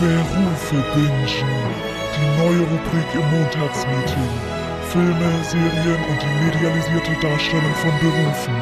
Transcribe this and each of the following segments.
Berufe bingen. Die neue Rubrik im Montagsmeeting. Filme, Serien und die medialisierte Darstellung von Berufen.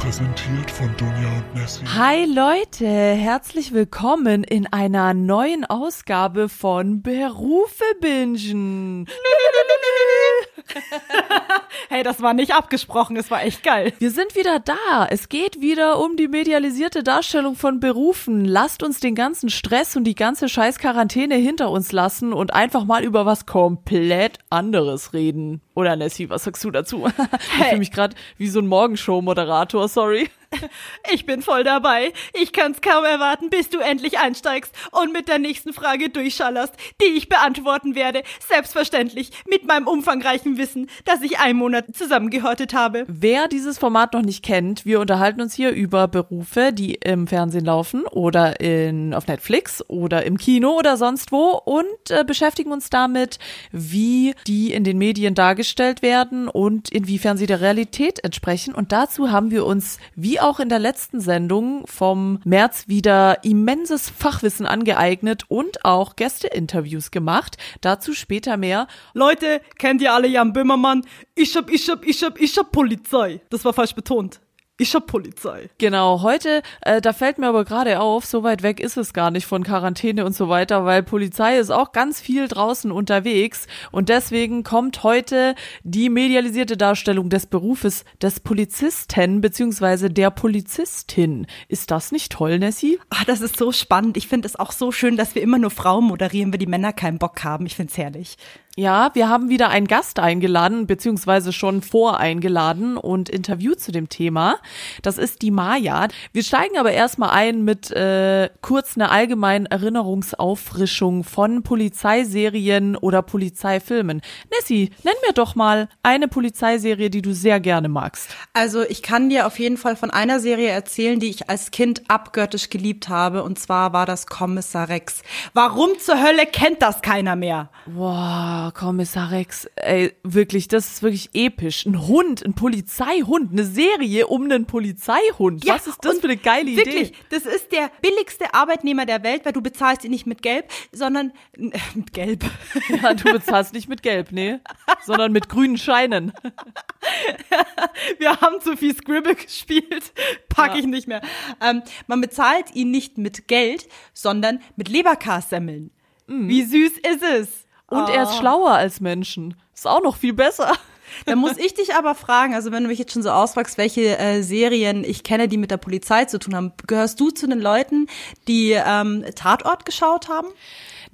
Präsentiert von Dunja und Nessie. Hi Leute, herzlich willkommen in einer neuen Ausgabe von Berufe bingen. hey, das war nicht abgesprochen, es war echt geil. Wir sind wieder da. Es geht wieder um die medialisierte Darstellung von Berufen. Lasst uns den ganzen Stress und die ganze scheiß Quarantäne hinter uns lassen und einfach mal über was komplett anderes reden. Oder Nessie, was sagst du dazu? Ich fühle mich gerade wie so ein Morgenshow-Moderator, sorry. Ich bin voll dabei. Ich kann's kaum erwarten, bis du endlich einsteigst und mit der nächsten Frage durchschallerst, die ich beantworten werde. Selbstverständlich mit meinem umfangreichen Wissen, das ich einen Monat zusammengehortet habe. Wer dieses Format noch nicht kennt, wir unterhalten uns hier über Berufe, die im Fernsehen laufen oder in, auf Netflix oder im Kino oder sonst wo und äh, beschäftigen uns damit, wie die in den Medien dargestellt werden und inwiefern sie der Realität entsprechen. Und dazu haben wir uns wie auch in der letzten Sendung vom März wieder immenses Fachwissen angeeignet und auch Gästeinterviews gemacht. Dazu später mehr. Leute, kennt ihr alle Jan Böhmermann? Ich hab, ich hab, ich hab, ich hab Polizei. Das war falsch betont. Ich hab Polizei. Genau, heute, äh, da fällt mir aber gerade auf, so weit weg ist es gar nicht von Quarantäne und so weiter, weil Polizei ist auch ganz viel draußen unterwegs und deswegen kommt heute die medialisierte Darstellung des Berufes des Polizisten beziehungsweise der Polizistin. Ist das nicht toll, Nessie? Ah, das ist so spannend. Ich finde es auch so schön, dass wir immer nur Frauen moderieren, weil die Männer keinen Bock haben. Ich find's herrlich. Ja, wir haben wieder einen Gast eingeladen, beziehungsweise schon voreingeladen und interviewt zu dem Thema. Das ist die Maja. Wir steigen aber erstmal ein mit äh, kurz einer allgemeinen Erinnerungsauffrischung von Polizeiserien oder Polizeifilmen. Nessie, nenn mir doch mal eine Polizeiserie, die du sehr gerne magst. Also ich kann dir auf jeden Fall von einer Serie erzählen, die ich als Kind abgöttisch geliebt habe, und zwar war das Kommissar Rex. Warum zur Hölle kennt das keiner mehr? Boah. Kommissar Rex, ey, wirklich, das ist wirklich episch. Ein Hund, ein Polizeihund, eine Serie um einen Polizeihund. Ja, Was ist das für eine geile Idee? Wirklich, das ist der billigste Arbeitnehmer der Welt, weil du bezahlst ihn nicht mit Gelb, sondern äh, mit Gelb. Ja, du bezahlst nicht mit Gelb, nee, sondern mit grünen Scheinen. Wir haben zu viel Scribble gespielt, pack Ja. ich nicht mehr. Ähm, man bezahlt ihn nicht mit Geld, sondern mit Leberkassemmeln. Wie süß ist es? Und er ist schlauer als Menschen. Ist auch noch viel besser. Da muss ich dich aber fragen, also wenn du mich jetzt schon so ausfragst, welche äh, Serien ich kenne, die mit der Polizei zu tun haben, gehörst du zu den Leuten, die ähm, Tatort geschaut haben?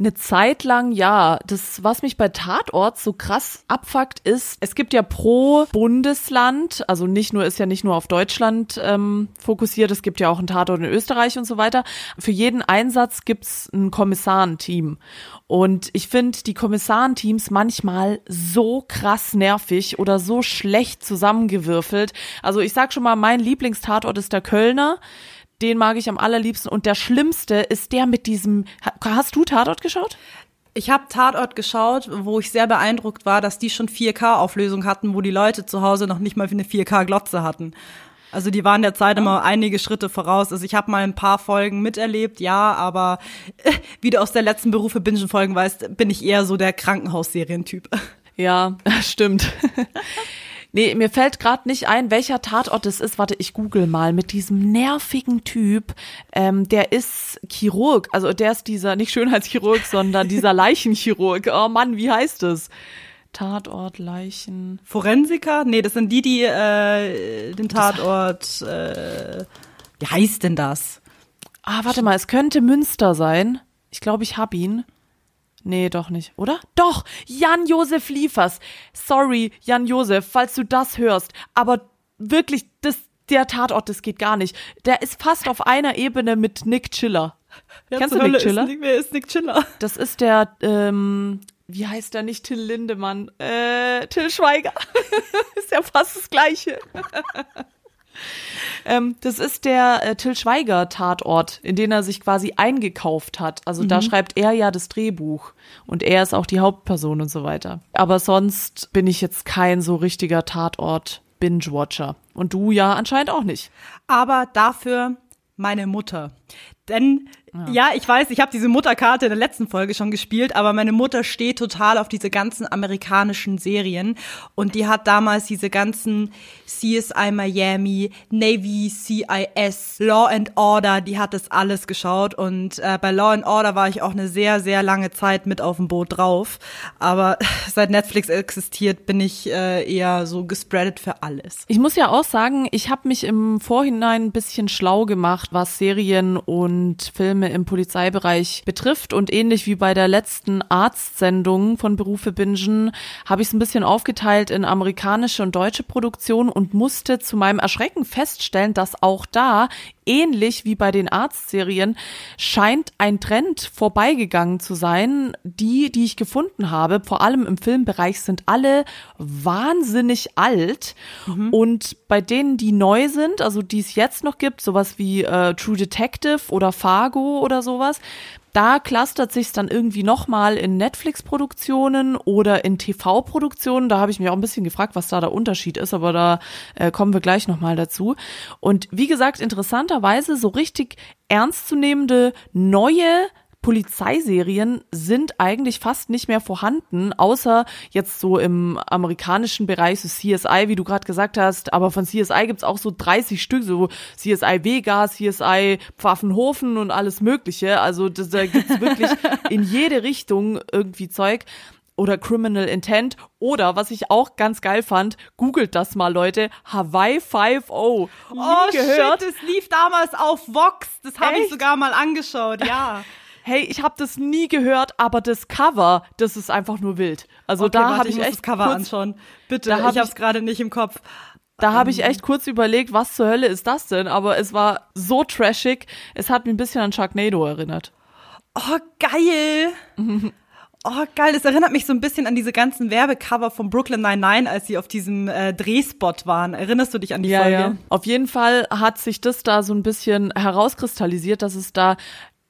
Eine Zeit lang, ja. Das, was mich bei Tatort so krass abfuckt, ist, es gibt ja pro Bundesland, also nicht nur, ist ja nicht nur auf Deutschland ähm, fokussiert, es gibt ja auch einen Tatort in Österreich und so weiter. Für jeden Einsatz gibt's ein Kommissarenteam. Und ich finde die Kommissarenteams manchmal so krass nervig oder so schlecht zusammengewürfelt. Also ich sag schon mal, mein Lieblingstatort ist der Kölner. Den mag ich am allerliebsten. Und der schlimmste ist der mit diesem. Ha- Hast du Tatort geschaut? Ich habe Tatort geschaut, wo ich sehr beeindruckt war, dass die schon 4K-Auflösung hatten, wo die Leute zu Hause noch nicht mal eine 4K-Glotze hatten. Also die waren der Zeit immer einige Schritte voraus. Also ich habe mal ein paar Folgen miterlebt, ja, aber äh, wie du aus der letzten Berufe Bingen-Folgen weißt, bin ich eher so der Krankenhausserientyp. Ja, stimmt. Nee, mir fällt gerade nicht ein, welcher Tatort es ist. Warte, ich google mal mit diesem nervigen Typ. Ähm, der ist Chirurg, also der ist dieser nicht Schönheitschirurg, sondern dieser Leichenchirurg. Oh Mann, wie heißt es? Tatort Leichen. Forensiker? Nee, das sind die, die äh, den Tatort. Äh, wie heißt denn das? Ah, warte mal, es könnte Münster sein. Ich glaube, ich hab ihn. Nee, doch nicht, oder? Doch, Jan-Josef Liefers. Sorry, Jan-Josef, falls du das hörst. Aber wirklich, das, der Tatort, das geht gar nicht. Der ist fast auf einer Ebene mit Nick Chiller. Kennst zur du Nick Chiller? Ist, wer ist Nick Chiller? Das ist der, ähm, wie heißt der nicht Till Lindemann? Äh, Till Schweiger. ist ja fast das Gleiche. ähm, das ist der äh, Till Schweiger Tatort, in den er sich quasi eingekauft hat. Also da schreibt er ja das Drehbuch und er ist auch die Hauptperson und so weiter. Aber sonst bin ich jetzt kein so richtiger Tatort Binge-Watcher. Und du ja anscheinend auch nicht. Aber dafür Meine Mutter. Denn ja, ich weiß, ich habe diese Mutterkarte in der letzten Folge schon gespielt, aber meine Mutter steht total auf diese ganzen amerikanischen Serien und die hat damals diese ganzen CSI Miami, Navy, CIS, Law and Order, die hat das alles geschaut und äh, bei Law and Order war ich auch eine sehr, sehr lange Zeit mit auf dem Boot drauf. Aber seit Netflix existiert, bin ich äh, eher so gespreadet für alles. Ich muss ja auch sagen, ich habe mich im Vorhinein ein bisschen schlau gemacht, was Serien und Filme im Polizeibereich betrifft. Und ähnlich wie bei der letzten Arztsendung von Berufe Bingen habe ich es ein bisschen aufgeteilt in amerikanische und deutsche Produktion und musste zu meinem Erschrecken feststellen, dass auch da ähnlich wie bei den Arztserien scheint ein Trend vorbeigegangen zu sein. Die, die ich gefunden habe, vor allem im Filmbereich, sind alle wahnsinnig alt. Mhm. Und bei denen, die neu sind, also die es jetzt noch gibt, sowas wie äh, True Detective oder Fargo oder sowas, da clustert sich dann irgendwie nochmal in Netflix-Produktionen oder in TV-Produktionen. Da habe ich mich auch ein bisschen gefragt, was da der Unterschied ist, aber da äh, kommen wir gleich nochmal dazu. Und wie gesagt, interessanterweise so richtig ernstzunehmende neue Polizeiserien sind eigentlich fast nicht mehr vorhanden, außer jetzt so im amerikanischen Bereich, so CSI, wie du gerade gesagt hast, aber von CSI gibt's auch so 30 Stück, so CSI Vega, CSI Pfaffenhofen und alles mögliche. Also das, da gibt's wirklich in jede Richtung irgendwie Zeug oder Criminal Intent oder was ich auch ganz geil fand, googelt das mal Leute, Hawaii 5 Oh, gehört. shit, das lief damals auf Vox, das habe ich sogar mal angeschaut, ja. hey, ich habe das nie gehört, aber das Cover, das ist einfach nur wild. Also okay, da habe ich, ich echt das Cover kurz, anschauen. Bitte, da hab ich habe es gerade nicht im Kopf. Da habe ich ähm. echt kurz überlegt, was zur Hölle ist das denn? Aber es war so trashig. Es hat mich ein bisschen an Sharknado erinnert. Oh, geil. Oh, geil. Das erinnert mich so ein bisschen an diese ganzen Werbecover von Brooklyn Nine-Nine, als sie auf diesem äh, Drehspot waren. Erinnerst du dich an die ja, Folge? Ja. Auf jeden Fall hat sich das da so ein bisschen herauskristallisiert, dass es da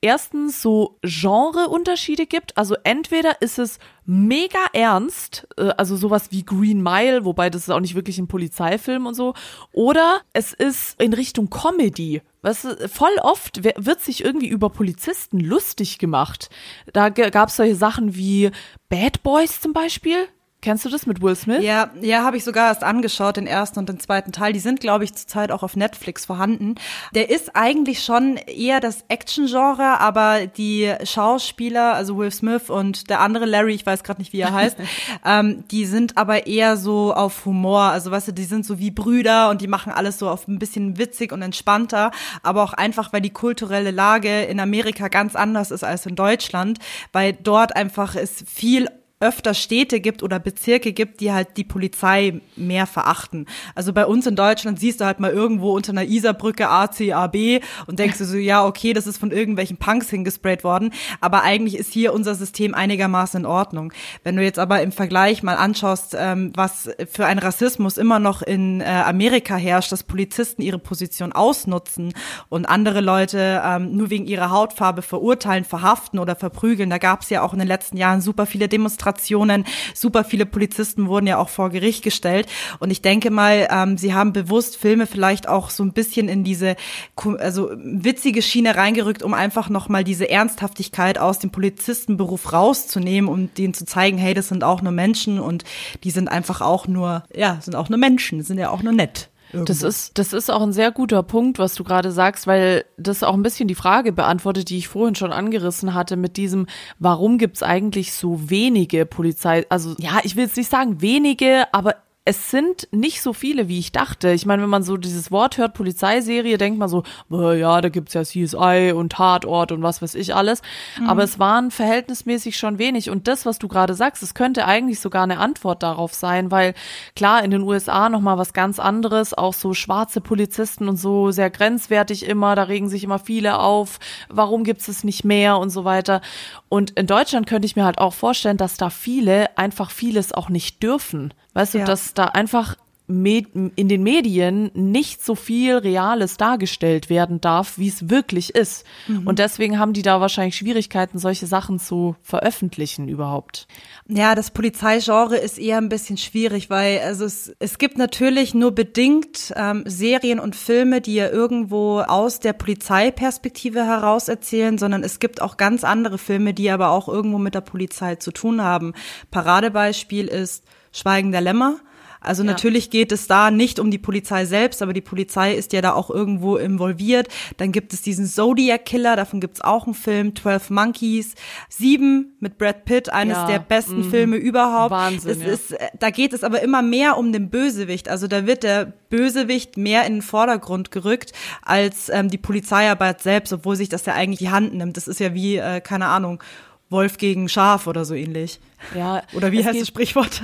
erstens so Genreunterschiede gibt. Also entweder ist es mega ernst, äh, also sowas wie Green Mile, wobei das ist auch nicht wirklich ein Polizeifilm und so, oder es ist in Richtung Comedy. Was voll oft wird sich irgendwie über Polizisten lustig gemacht. Da gab es solche Sachen wie Bad Boys zum Beispiel. Kennst du das mit Will Smith? Ja, ja, habe ich sogar erst angeschaut, den ersten und den zweiten Teil. Die sind, glaube ich, zurzeit auch auf Netflix vorhanden. Der ist eigentlich schon eher das Action-Genre, aber die Schauspieler, also Will Smith und der andere Larry, ich weiß gerade nicht, wie er heißt, ähm, die sind aber eher so auf Humor. Also weißt du, die sind so wie Brüder und die machen alles so auf ein bisschen witzig und entspannter, aber auch einfach, weil die kulturelle Lage in Amerika ganz anders ist als in Deutschland, weil dort einfach es viel öfter Städte gibt oder Bezirke gibt, die halt die Polizei mehr verachten. Also bei uns in Deutschland siehst du halt mal irgendwo unter einer Isarbrücke ACAB und denkst du so, ja, okay, das ist von irgendwelchen Punks hingesprayt worden, aber eigentlich ist hier unser System einigermaßen in Ordnung. Wenn du jetzt aber im Vergleich mal anschaust, ähm, was für ein Rassismus immer noch in äh, Amerika herrscht, dass Polizisten ihre Position ausnutzen und andere Leute ähm, nur wegen ihrer Hautfarbe verurteilen, verhaften oder verprügeln, da gab es ja auch in den letzten Jahren super viele Demonstrationen Demonstrationen. Super viele Polizisten wurden ja auch vor Gericht gestellt. Und ich denke mal, ähm, sie haben bewusst Filme vielleicht auch so ein bisschen in diese also witzige Schiene reingerückt, um einfach nochmal diese Ernsthaftigkeit aus dem Polizistenberuf rauszunehmen, um denen zu zeigen, hey, das sind auch nur Menschen und die sind einfach auch nur, ja, sind auch nur Menschen, sind ja auch nur nett. Irgendwo. Das ist, das ist auch ein sehr guter Punkt, was du gerade sagst, weil das auch ein bisschen die Frage beantwortet, die ich vorhin schon angerissen hatte mit diesem, warum gibt's eigentlich so wenige Polizei, also ja, ich will jetzt nicht sagen wenige, aber es sind nicht so viele, wie ich dachte. Ich meine, wenn man so dieses Wort hört, Polizeiserie, denkt man so, ja, da gibt's ja CSI und Tatort und was weiß ich alles. Mhm. Aber es waren verhältnismäßig schon wenig. Und das, was du gerade sagst, es könnte eigentlich sogar eine Antwort darauf sein, weil klar, in den USA nochmal was ganz anderes, auch so schwarze Polizisten und so sehr grenzwertig immer, da regen sich immer viele auf, warum gibt's es nicht mehr und so weiter. Und in Deutschland könnte ich mir halt auch vorstellen, dass da viele einfach vieles auch nicht dürfen. Weißt ja. du, dass da einfach in den Medien nicht so viel Reales dargestellt werden darf, wie es wirklich ist. Mhm. Und deswegen haben die da wahrscheinlich Schwierigkeiten, solche Sachen zu veröffentlichen überhaupt. Ja, das Polizeigenre ist eher ein bisschen schwierig, weil also es, es gibt natürlich nur bedingt ähm, Serien und Filme, die ja irgendwo aus der Polizeiperspektive heraus erzählen, sondern es gibt auch ganz andere Filme, die aber auch irgendwo mit der Polizei zu tun haben. Paradebeispiel ist Schweigen der Lämmer also ja. natürlich geht es da nicht um die Polizei selbst, aber die Polizei ist ja da auch irgendwo involviert. Dann gibt es diesen Zodiac Killer, davon gibt es auch einen Film, 12 Monkeys, Sieben mit Brad Pitt, eines ja. der besten mhm. Filme überhaupt. Wahnsinn. Es ja. ist, äh, da geht es aber immer mehr um den Bösewicht. Also da wird der Bösewicht mehr in den Vordergrund gerückt als ähm, die Polizeiarbeit selbst, obwohl sich das ja eigentlich die Hand nimmt. Das ist ja wie, äh, keine Ahnung, Wolf gegen Schaf oder so ähnlich. Ja. Oder wie heißt das Sprichwort?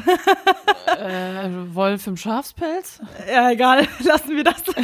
Äh, Wolf im Schafspelz? Ja, egal, lassen wir das.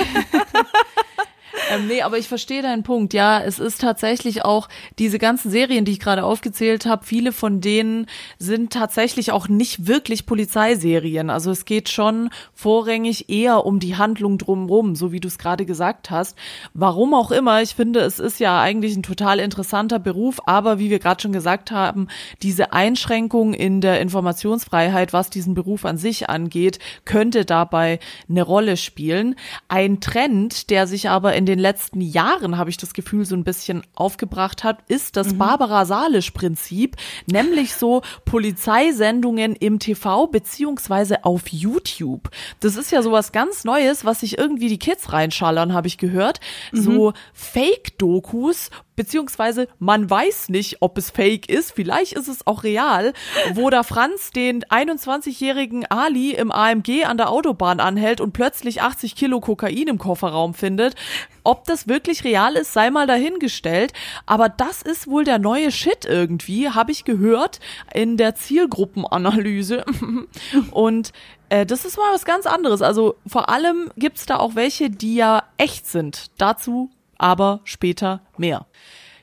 Ähm, nee, aber ich verstehe deinen Punkt. Ja, es ist tatsächlich auch diese ganzen Serien, die ich gerade aufgezählt habe, viele von denen sind tatsächlich auch nicht wirklich Polizeiserien. Also es geht schon vorrangig eher um die Handlung drumherum, so wie du es gerade gesagt hast. Warum auch immer, ich finde, es ist ja eigentlich ein total interessanter Beruf, aber wie wir gerade schon gesagt haben, diese Einschränkung in der Informationsfreiheit, was diesen Beruf an sich angeht, könnte dabei eine Rolle spielen. Ein Trend, der sich aber in den letzten Jahren, habe ich das Gefühl, so ein bisschen aufgebracht hat, ist das mhm. Barbara Salisch-Prinzip, nämlich so Polizeisendungen im TV beziehungsweise auf YouTube. Das ist ja sowas ganz Neues, was sich irgendwie die Kids reinschallern, habe ich gehört. Mhm. So Fake-Dokus, beziehungsweise man weiß nicht, ob es fake ist, vielleicht ist es auch real, wo da Franz den 21-jährigen Ali im AMG an der Autobahn anhält und plötzlich 80 Kilo Kokain im Kofferraum findet. Ob das wirklich real ist, sei mal dahingestellt. Aber das ist wohl der neue Shit irgendwie, habe ich gehört in der Zielgruppenanalyse. und äh, das ist mal was ganz anderes. Also vor allem gibt's da auch welche, die ja echt sind. Dazu aber später mehr.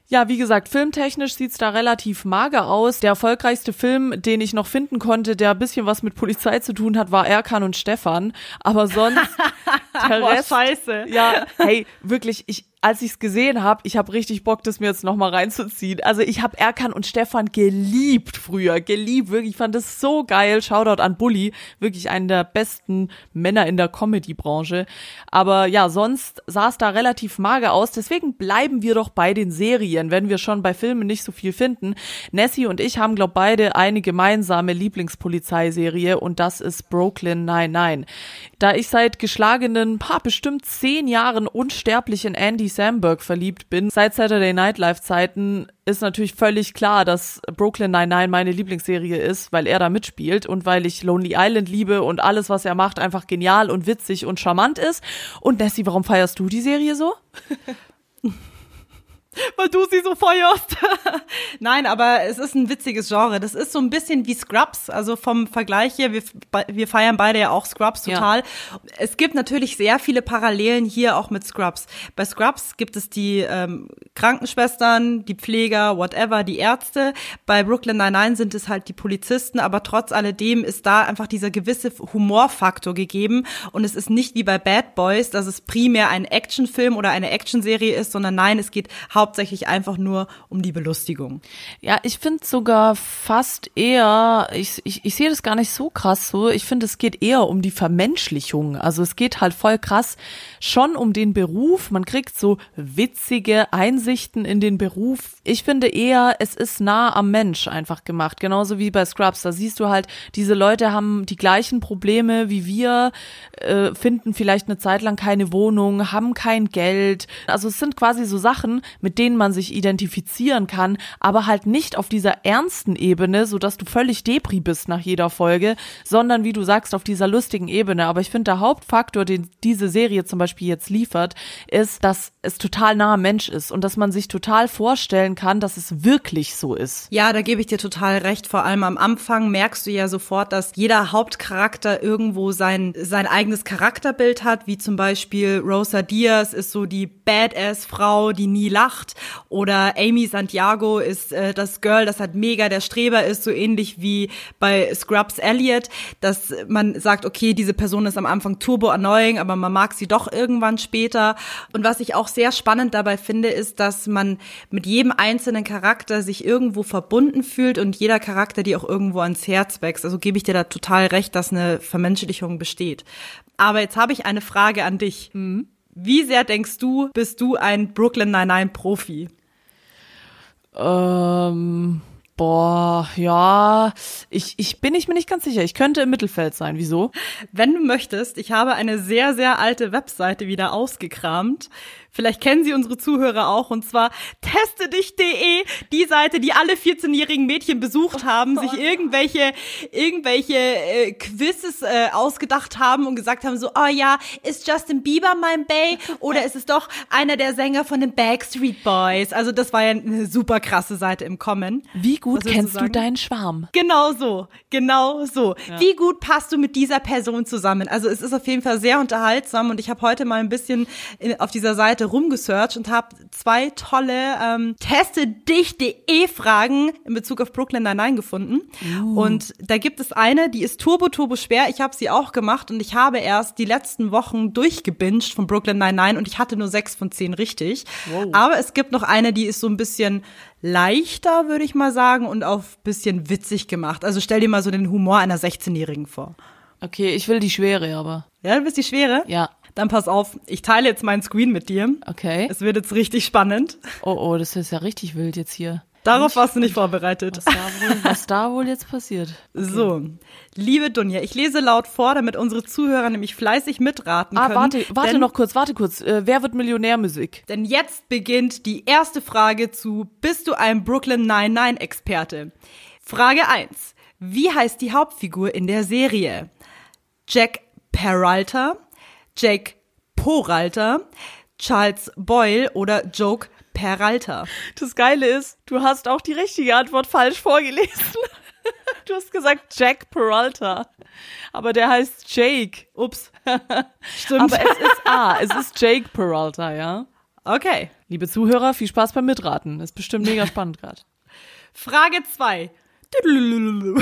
Ja, wie gesagt, filmtechnisch sieht's da relativ mager aus. Der erfolgreichste Film, den ich noch finden konnte, der ein bisschen was mit Polizei zu tun hat, war Erkan und Stefan. Aber sonst der Rest. Boah, scheiße. Ja, hey, wirklich, ich, als ich es gesehen habe, ich habe richtig Bock, das mir jetzt nochmal reinzuziehen. Also ich habe Erkan und Stefan geliebt früher, geliebt, wirklich, ich fand das so geil. Shoutout an Bully, wirklich einen der besten Männer in der Comedy-Branche. Aber ja, sonst sah es da relativ mager aus, deswegen bleiben wir doch bei den Serien, wenn wir schon bei Filmen nicht so viel finden. Nessie und ich haben, glaub beide eine gemeinsame Lieblingspolizeiserie und das ist Brooklyn 99. Da ich seit geschlagenen, paar bestimmt zehn Jahren unsterblich in Andy Samberg verliebt bin. Seit Saturday Night Live Zeiten ist natürlich völlig klar, dass Brooklyn 99 meine Lieblingsserie ist, weil er da mitspielt und weil ich Lonely Island liebe und alles, was er macht, einfach genial und witzig und charmant ist. Und Nessie, warum feierst du die Serie so? weil du sie so feuerst. Nein, aber es ist ein witziges Genre. Das ist so ein bisschen wie Scrubs, also vom Vergleich hier. Wir, wir feiern beide ja auch Scrubs total. Ja. Es gibt natürlich sehr viele Parallelen hier auch mit Scrubs. Bei Scrubs gibt es die ähm, Krankenschwestern, die Pfleger, whatever, die Ärzte. Bei Brooklyn Nine-Nine sind es halt die Polizisten, aber trotz alledem ist da einfach dieser gewisse Humorfaktor gegeben und es ist nicht wie bei Bad Boys, dass es primär ein Actionfilm oder eine Actionserie ist, sondern nein, es geht hauptsächlich hauptsächlich einfach nur um die Belustigung. Ja, ich finde sogar fast eher, ich, ich, ich sehe das gar nicht so krass so. Ich finde, es geht eher um die Vermenschlichung. Also es geht halt voll krass schon um den Beruf. Man kriegt so witzige Einsichten in den Beruf. Ich finde eher, es ist nah am Mensch einfach gemacht. Genauso wie bei Scrubs. Da siehst du halt, diese Leute haben die gleichen Probleme wie wir, äh, finden vielleicht eine Zeit lang keine Wohnung, haben kein Geld. Also es sind quasi so Sachen, mit denen man sich identifizieren kann, aber halt nicht auf dieser ernsten Ebene, so dass du völlig depri bist nach jeder Folge, sondern wie du sagst, auf dieser lustigen Ebene. Aber ich finde, der Hauptfaktor, den diese Serie zum Beispiel jetzt liefert, ist, dass es total nahe Mensch ist und dass man sich total vorstellen kann, dass es wirklich so ist. Ja, da gebe ich dir total recht. Vor allem am Anfang merkst du ja sofort, dass jeder Hauptcharakter irgendwo sein, sein eigenes Charakterbild hat, wie zum Beispiel Rosa Diaz ist so die Badass-Frau, die nie lacht macht. Oder Amy Santiago ist äh, das Girl, das halt mega der Streber ist, so ähnlich wie bei Scrubs Elliot, dass man sagt, okay, diese Person ist am Anfang turbo annoying, aber man mag sie doch irgendwann später. Und was ich auch sehr spannend dabei finde, ist, dass man mit jedem einzelnen Charakter sich irgendwo verbunden fühlt und jeder Charakter die auch irgendwo ans Herz wächst. Also gebe ich dir da total recht, dass eine Vermenschlichung besteht. Aber jetzt habe ich eine Frage an dich. Mhm. Wie sehr denkst du, bist du ein Brooklyn Nine-Nine Profi? Ähm, boah, ja, ich, ich bin ich mir nicht ganz sicher. Ich könnte im Mittelfeld sein. Wieso? Wenn du möchtest, ich habe eine sehr, sehr alte Webseite wieder ausgekramt. Vielleicht kennen sie unsere Zuhörer auch, und zwar testedich.de, die Seite, die alle 14-jährigen Mädchen besucht haben, sich irgendwelche, irgendwelche äh, Quizzes äh, ausgedacht haben und gesagt haben, so, oh ja, ist Justin Bieber mein Bay oder ist es doch einer der Sänger von den Backstreet Boys? Also das war ja eine super krasse Seite im Kommen. Wie gut kennst du du deinen Schwarm? Genau so, genau so. Wie gut passt du mit dieser Person zusammen? Also es ist auf jeden Fall sehr unterhaltsam und ich habe heute mal ein bisschen in, auf dieser Seite rumgesearcht und habe zwei tolle ähm, teste-dich.de Fragen in Bezug auf Brooklyn Nine-Nine gefunden. Und da gibt es eine, die ist turbo, turbo schwer. Ich habe sie auch gemacht und ich habe erst die letzten Wochen durchgebinged von Brooklyn Nine-Nine und ich hatte nur sechs von zehn richtig. Aber es gibt noch eine, die ist so ein bisschen leichter, würde ich mal sagen, und auch ein bisschen witzig gemacht. Also stell dir mal so den Humor einer 16-Jährigen vor. Okay, ich will die Schwere, aber. Ja, du bist die Schwere? Ja. Dann pass auf, ich teile jetzt meinen Screen mit dir. Okay. Es wird jetzt richtig spannend. Oh, oh, das ist ja richtig wild jetzt hier. Darauf warst du nicht vorbereitet. Was da wohl, was da wohl jetzt passiert? So, liebe Dunja, ich lese laut vor, damit unsere Zuhörer nämlich fleißig mitraten Ah, können. warte, warte denn, noch kurz, warte kurz. Äh, wer wird Millionärmusik? Denn jetzt beginnt die erste Frage zu Bist du ein Brooklyn Nine-Nine-Experte? Frage 1. Wie heißt die Hauptfigur in der Serie? Jack Peralta, Jake Poralta, Charles Boyle oder Joke Peralta? Das Geile ist, du hast auch die richtige Antwort falsch vorgelesen. Du hast gesagt Jack Peralta. Aber der heißt Jake. Ups. Stimmt. Aber es ist A, es ist Jake Peralta, ja. okay. Liebe Zuhörer, viel Spaß beim Mitraten. Ist bestimmt mega spannend gerade. Frage 2.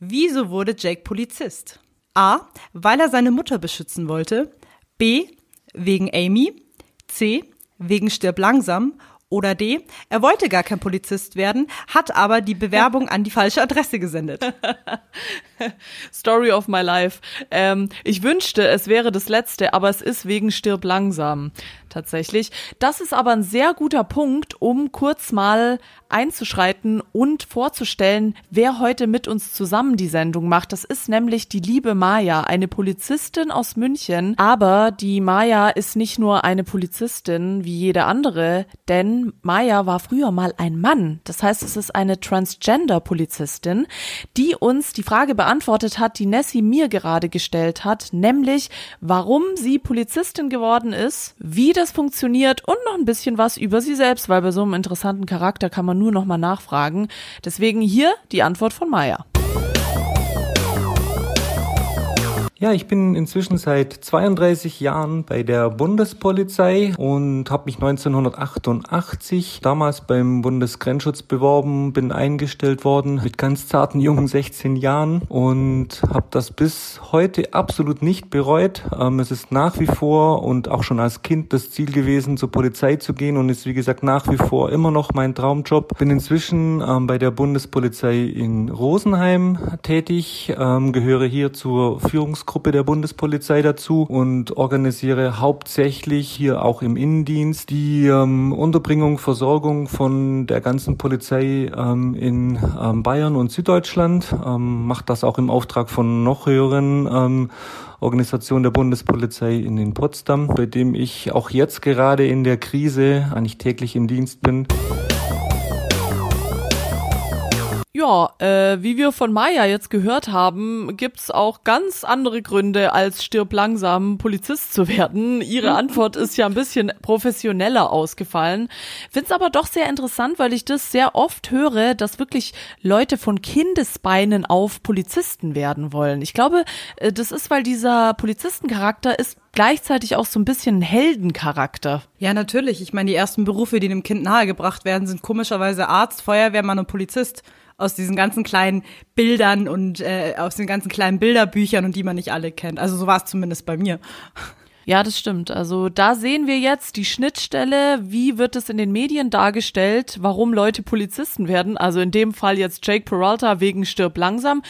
Wieso wurde Jake Polizist? A. Weil er seine Mutter beschützen wollte. B. Wegen Amy. C. Wegen Stirb langsam. Oder D. Er wollte gar kein Polizist werden, hat aber die Bewerbung an die falsche Adresse gesendet. Story of my life. Ähm, ich wünschte, es wäre das letzte, aber es ist wegen Stirb langsam. Tatsächlich. Das ist aber ein sehr guter Punkt, um kurz mal einzuschreiten und vorzustellen, wer heute mit uns zusammen die Sendung macht. Das ist nämlich die liebe Maya, eine Polizistin aus München. Aber die Maya ist nicht nur eine Polizistin wie jede andere, denn Maya war früher mal ein Mann. Das heißt, es ist eine Transgender-Polizistin, die uns die Frage beantwortet hat, die Nessie mir gerade gestellt hat, nämlich warum sie Polizistin geworden ist, wie das funktioniert und noch ein bisschen was über sie selbst, weil bei so einem interessanten Charakter kann man nur noch mal nachfragen. Deswegen hier die Antwort von Maya. Ja, ich bin inzwischen seit 32 Jahren bei der Bundespolizei und habe mich 1988 damals beim Bundesgrenzschutz beworben, bin eingestellt worden mit ganz zarten jungen 16 Jahren und habe das bis heute absolut nicht bereut. Ähm, es ist nach wie vor und auch schon als Kind das Ziel gewesen, zur Polizei zu gehen und ist wie gesagt nach wie vor immer noch mein Traumjob. Bin inzwischen ähm, bei der Bundespolizei in Rosenheim tätig, ähm, gehöre hier zur Führungsgruppe der Bundespolizei dazu und organisiere hauptsächlich hier auch im Innendienst die ähm, Unterbringung, Versorgung von der ganzen Polizei ähm, in ähm, Bayern und Süddeutschland. Ähm, macht das auch im Auftrag von noch höheren ähm, Organisation der Bundespolizei in in Potsdam, bei dem ich auch jetzt gerade in der Krise eigentlich täglich im Dienst bin. Ja, äh, wie wir von Maya jetzt gehört haben, gibt's auch ganz andere Gründe, als stirb langsam Polizist zu werden. Ihre Antwort ist ja ein bisschen professioneller ausgefallen. Find's aber doch sehr interessant, weil ich das sehr oft höre, dass wirklich Leute von Kindesbeinen auf Polizisten werden wollen. Ich glaube, äh, das ist, weil dieser Polizistencharakter ist gleichzeitig auch so ein bisschen ein Heldencharakter. Ja, natürlich. Ich meine, die ersten Berufe, die dem Kind nahegebracht werden, sind komischerweise Arzt, Feuerwehrmann und Polizist. Aus diesen ganzen kleinen Bildern und äh, aus den ganzen kleinen Bilderbüchern und die man nicht alle kennt. Also so war es zumindest bei mir. Ja, das stimmt. Also da sehen wir jetzt die Schnittstelle. Wie wird es in den Medien dargestellt, warum Leute Polizisten werden? Also in dem Fall jetzt Jake Peralta wegen Stirb langsam.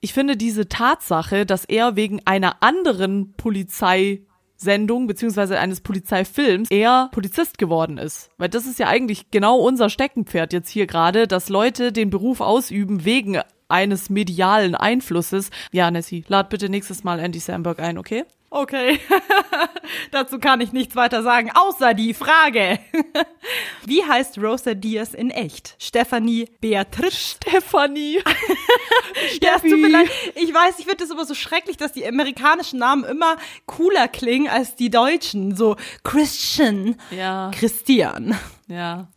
Ich finde diese Tatsache, dass er wegen einer anderen Polizei Sendung beziehungsweise eines Polizeifilms er Polizist geworden ist. Weil das ist ja eigentlich genau unser Steckenpferd jetzt hier gerade, dass Leute den Beruf ausüben wegen eines medialen Einflusses. Ja, Nessie, lad bitte nächstes Mal Andy Samberg ein, okay? Okay, dazu kann ich nichts weiter sagen, außer die Frage. Wie heißt Rosa Diaz in echt? Stephanie Beatrice? Stephanie. ja, es tut mir leid. Ich weiß, ich finde das immer so schrecklich, dass die amerikanischen Namen immer cooler klingen als die deutschen. So Christian, Ja, Christian. ja.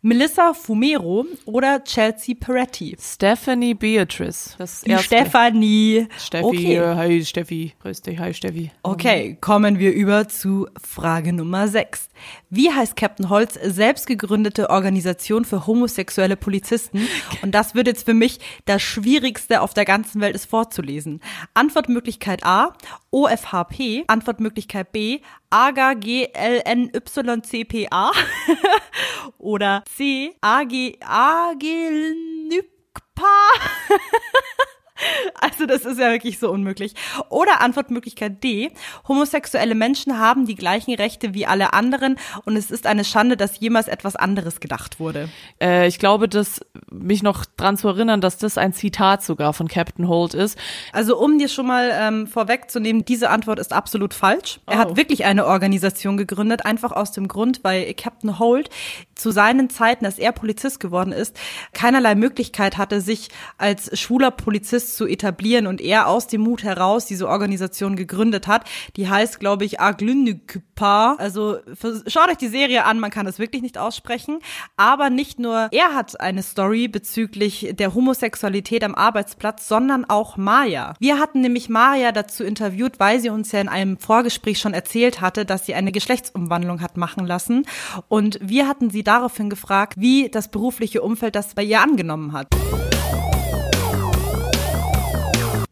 Melissa Fumero oder Chelsea Peretti? Stephanie Beatrice. Das Die erste. Stephanie. Steffi, Okay. äh, hi Steffi. Grüß dich, hi Steffi. Okay, kommen wir über zu Frage Nummer 6. Wie heißt Captain Holz selbst gegründete Organisation für homosexuelle Polizisten? Und das wird jetzt für mich das Schwierigste auf der ganzen Welt ist vorzulesen. Antwortmöglichkeit A, OFHP. Antwortmöglichkeit B, AGA GLNYCPA. Oder C, AG, AGLNYPA. Also das ist ja wirklich so unmöglich. Oder Antwortmöglichkeit D. Homosexuelle Menschen haben die gleichen Rechte wie alle anderen und es ist eine Schande, dass jemals etwas anderes gedacht wurde. Äh, ich glaube, dass mich noch dran zu erinnern, dass das ein Zitat sogar von Captain Holt ist. Also um dir schon mal ähm, vorwegzunehmen, diese Antwort ist absolut falsch. Er Oh. hat wirklich eine Organisation gegründet, einfach aus dem Grund, weil Captain Holt zu seinen Zeiten, als er Polizist geworden ist, keinerlei Möglichkeit hatte, sich als schwuler Polizist zu etablieren und er aus dem Mut heraus diese Organisation gegründet hat. Die heißt, glaube ich, Aglynykpa. Also vers- schaut euch die Serie an, man kann es wirklich nicht aussprechen. Aber nicht nur er hat eine Story bezüglich der Homosexualität am Arbeitsplatz, sondern auch Maya. Wir hatten nämlich Maya dazu interviewt, weil sie uns ja in einem Vorgespräch schon erzählt hatte, dass sie eine Geschlechtsumwandlung hat machen lassen. Und wir hatten sie daraufhin gefragt, wie das berufliche Umfeld das bei ihr angenommen hat.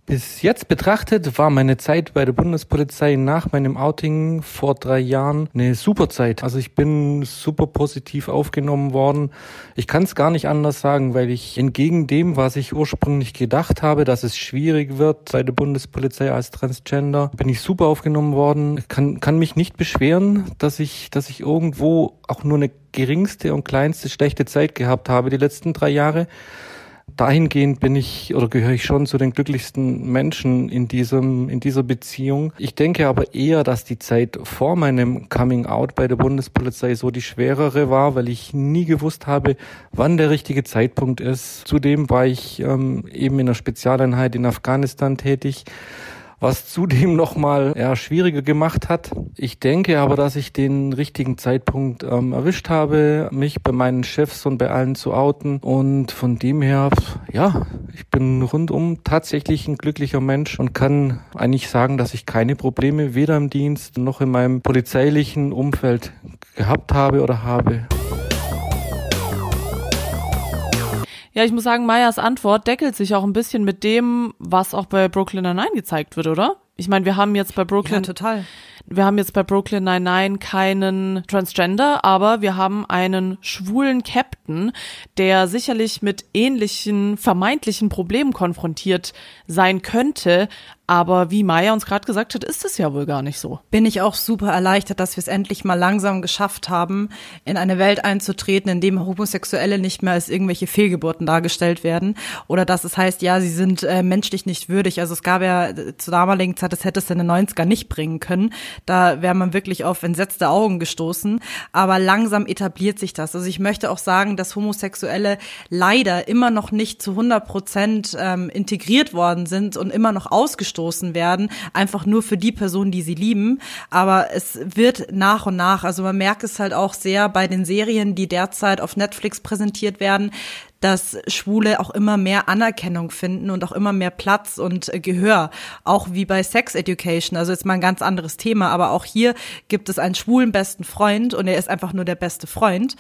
Bis jetzt betrachtet war meine Zeit bei der Bundespolizei nach meinem Outing vor drei Jahren eine super Zeit. Also ich bin super positiv aufgenommen worden. Ich kann es gar nicht anders sagen, weil ich entgegen dem, was ich ursprünglich gedacht habe, dass es schwierig wird bei der Bundespolizei als Transgender, bin ich super aufgenommen worden. Ich kann, kann mich nicht beschweren, dass ich, dass ich irgendwo auch nur eine geringste und kleinste schlechte Zeit gehabt habe die letzten drei Jahre dahingehend bin ich oder gehöre ich schon zu den glücklichsten Menschen in diesem in dieser Beziehung. Ich denke aber eher, dass die Zeit vor meinem Coming Out bei der Bundespolizei so die schwerere war, weil ich nie gewusst habe, wann der richtige Zeitpunkt ist. Zudem war ich ähm, eben in einer Spezialeinheit in Afghanistan tätig was zudem nochmal ja, schwieriger gemacht hat. Ich denke aber, dass ich den richtigen Zeitpunkt ähm, erwischt habe, mich bei meinen Chefs und bei allen zu outen. Und von dem her, ja, ich bin rundum tatsächlich ein glücklicher Mensch und kann eigentlich sagen, dass ich keine Probleme weder im Dienst noch in meinem polizeilichen Umfeld gehabt habe oder habe. Ja, ich muss sagen, Mayas Antwort deckelt sich auch ein bisschen mit dem, was auch bei Brooklyn Nine-Nine gezeigt wird, oder? Ich meine, wir haben jetzt bei Brooklyn, total. wir haben jetzt bei Brooklyn Nine-Nine keinen Transgender, aber wir haben einen schwulen Captain, der sicherlich mit ähnlichen vermeintlichen Problemen konfrontiert sein könnte, Aber wie Maya uns gerade gesagt hat, ist es ja wohl gar nicht so. Bin ich auch super erleichtert, dass wir es endlich mal langsam geschafft haben, in eine Welt einzutreten, in dem Homosexuelle nicht mehr als irgendwelche Fehlgeburten dargestellt werden. Oder dass es heißt, ja, sie sind äh, menschlich nicht würdig. Also es gab ja äh, zur damaligen Zeit, das hätte es in den 90er nicht bringen können. Da wäre man wirklich auf entsetzte Augen gestoßen. Aber langsam etabliert sich das. Also ich möchte auch sagen, dass Homosexuelle leider immer noch nicht zu 100 Prozent ähm, integriert worden sind und immer noch ausgestoßen werden, einfach nur für die Person, die sie lieben. Aber es wird nach und nach, also man merkt es halt auch sehr bei den Serien, die derzeit auf Netflix präsentiert werden, dass Schwule auch immer mehr Anerkennung finden und auch immer mehr Platz und Gehör, auch wie bei Sex Education. Also jetzt mal ein ganz anderes Thema, aber auch hier gibt es einen schwulen besten Freund und er ist einfach nur der beste Freund.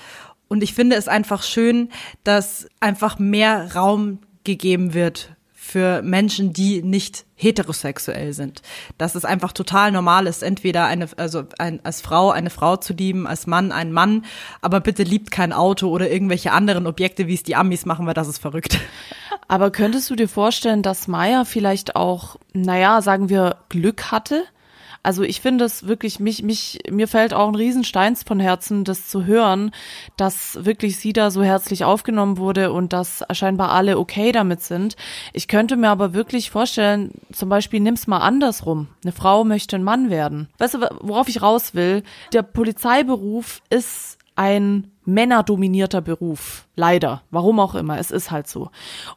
Und ich finde es einfach schön, dass einfach mehr Raum gegeben wird für Menschen, die nicht heterosexuell sind. Dass es einfach total normal ist, entweder eine, also ein, als Frau eine Frau zu lieben, als Mann einen Mann, aber bitte liebt kein Auto oder irgendwelche anderen Objekte, wie es die Amis machen, weil das ist verrückt. Aber könntest du dir vorstellen, dass Maya vielleicht auch, naja, sagen wir, Glück hatte? Also ich finde es wirklich, mich, mich, mir fällt auch ein Riesensteins von Herzen, das zu hören, dass wirklich sie da so herzlich aufgenommen wurde und dass scheinbar alle okay damit sind. Ich könnte mir aber wirklich vorstellen, zum Beispiel nimm's mal andersrum. Eine Frau möchte ein Mann werden. Weißt du, worauf ich raus will? Der Polizeiberuf ist ein männerdominierter Beruf. Leider. Warum auch immer. Es ist halt so.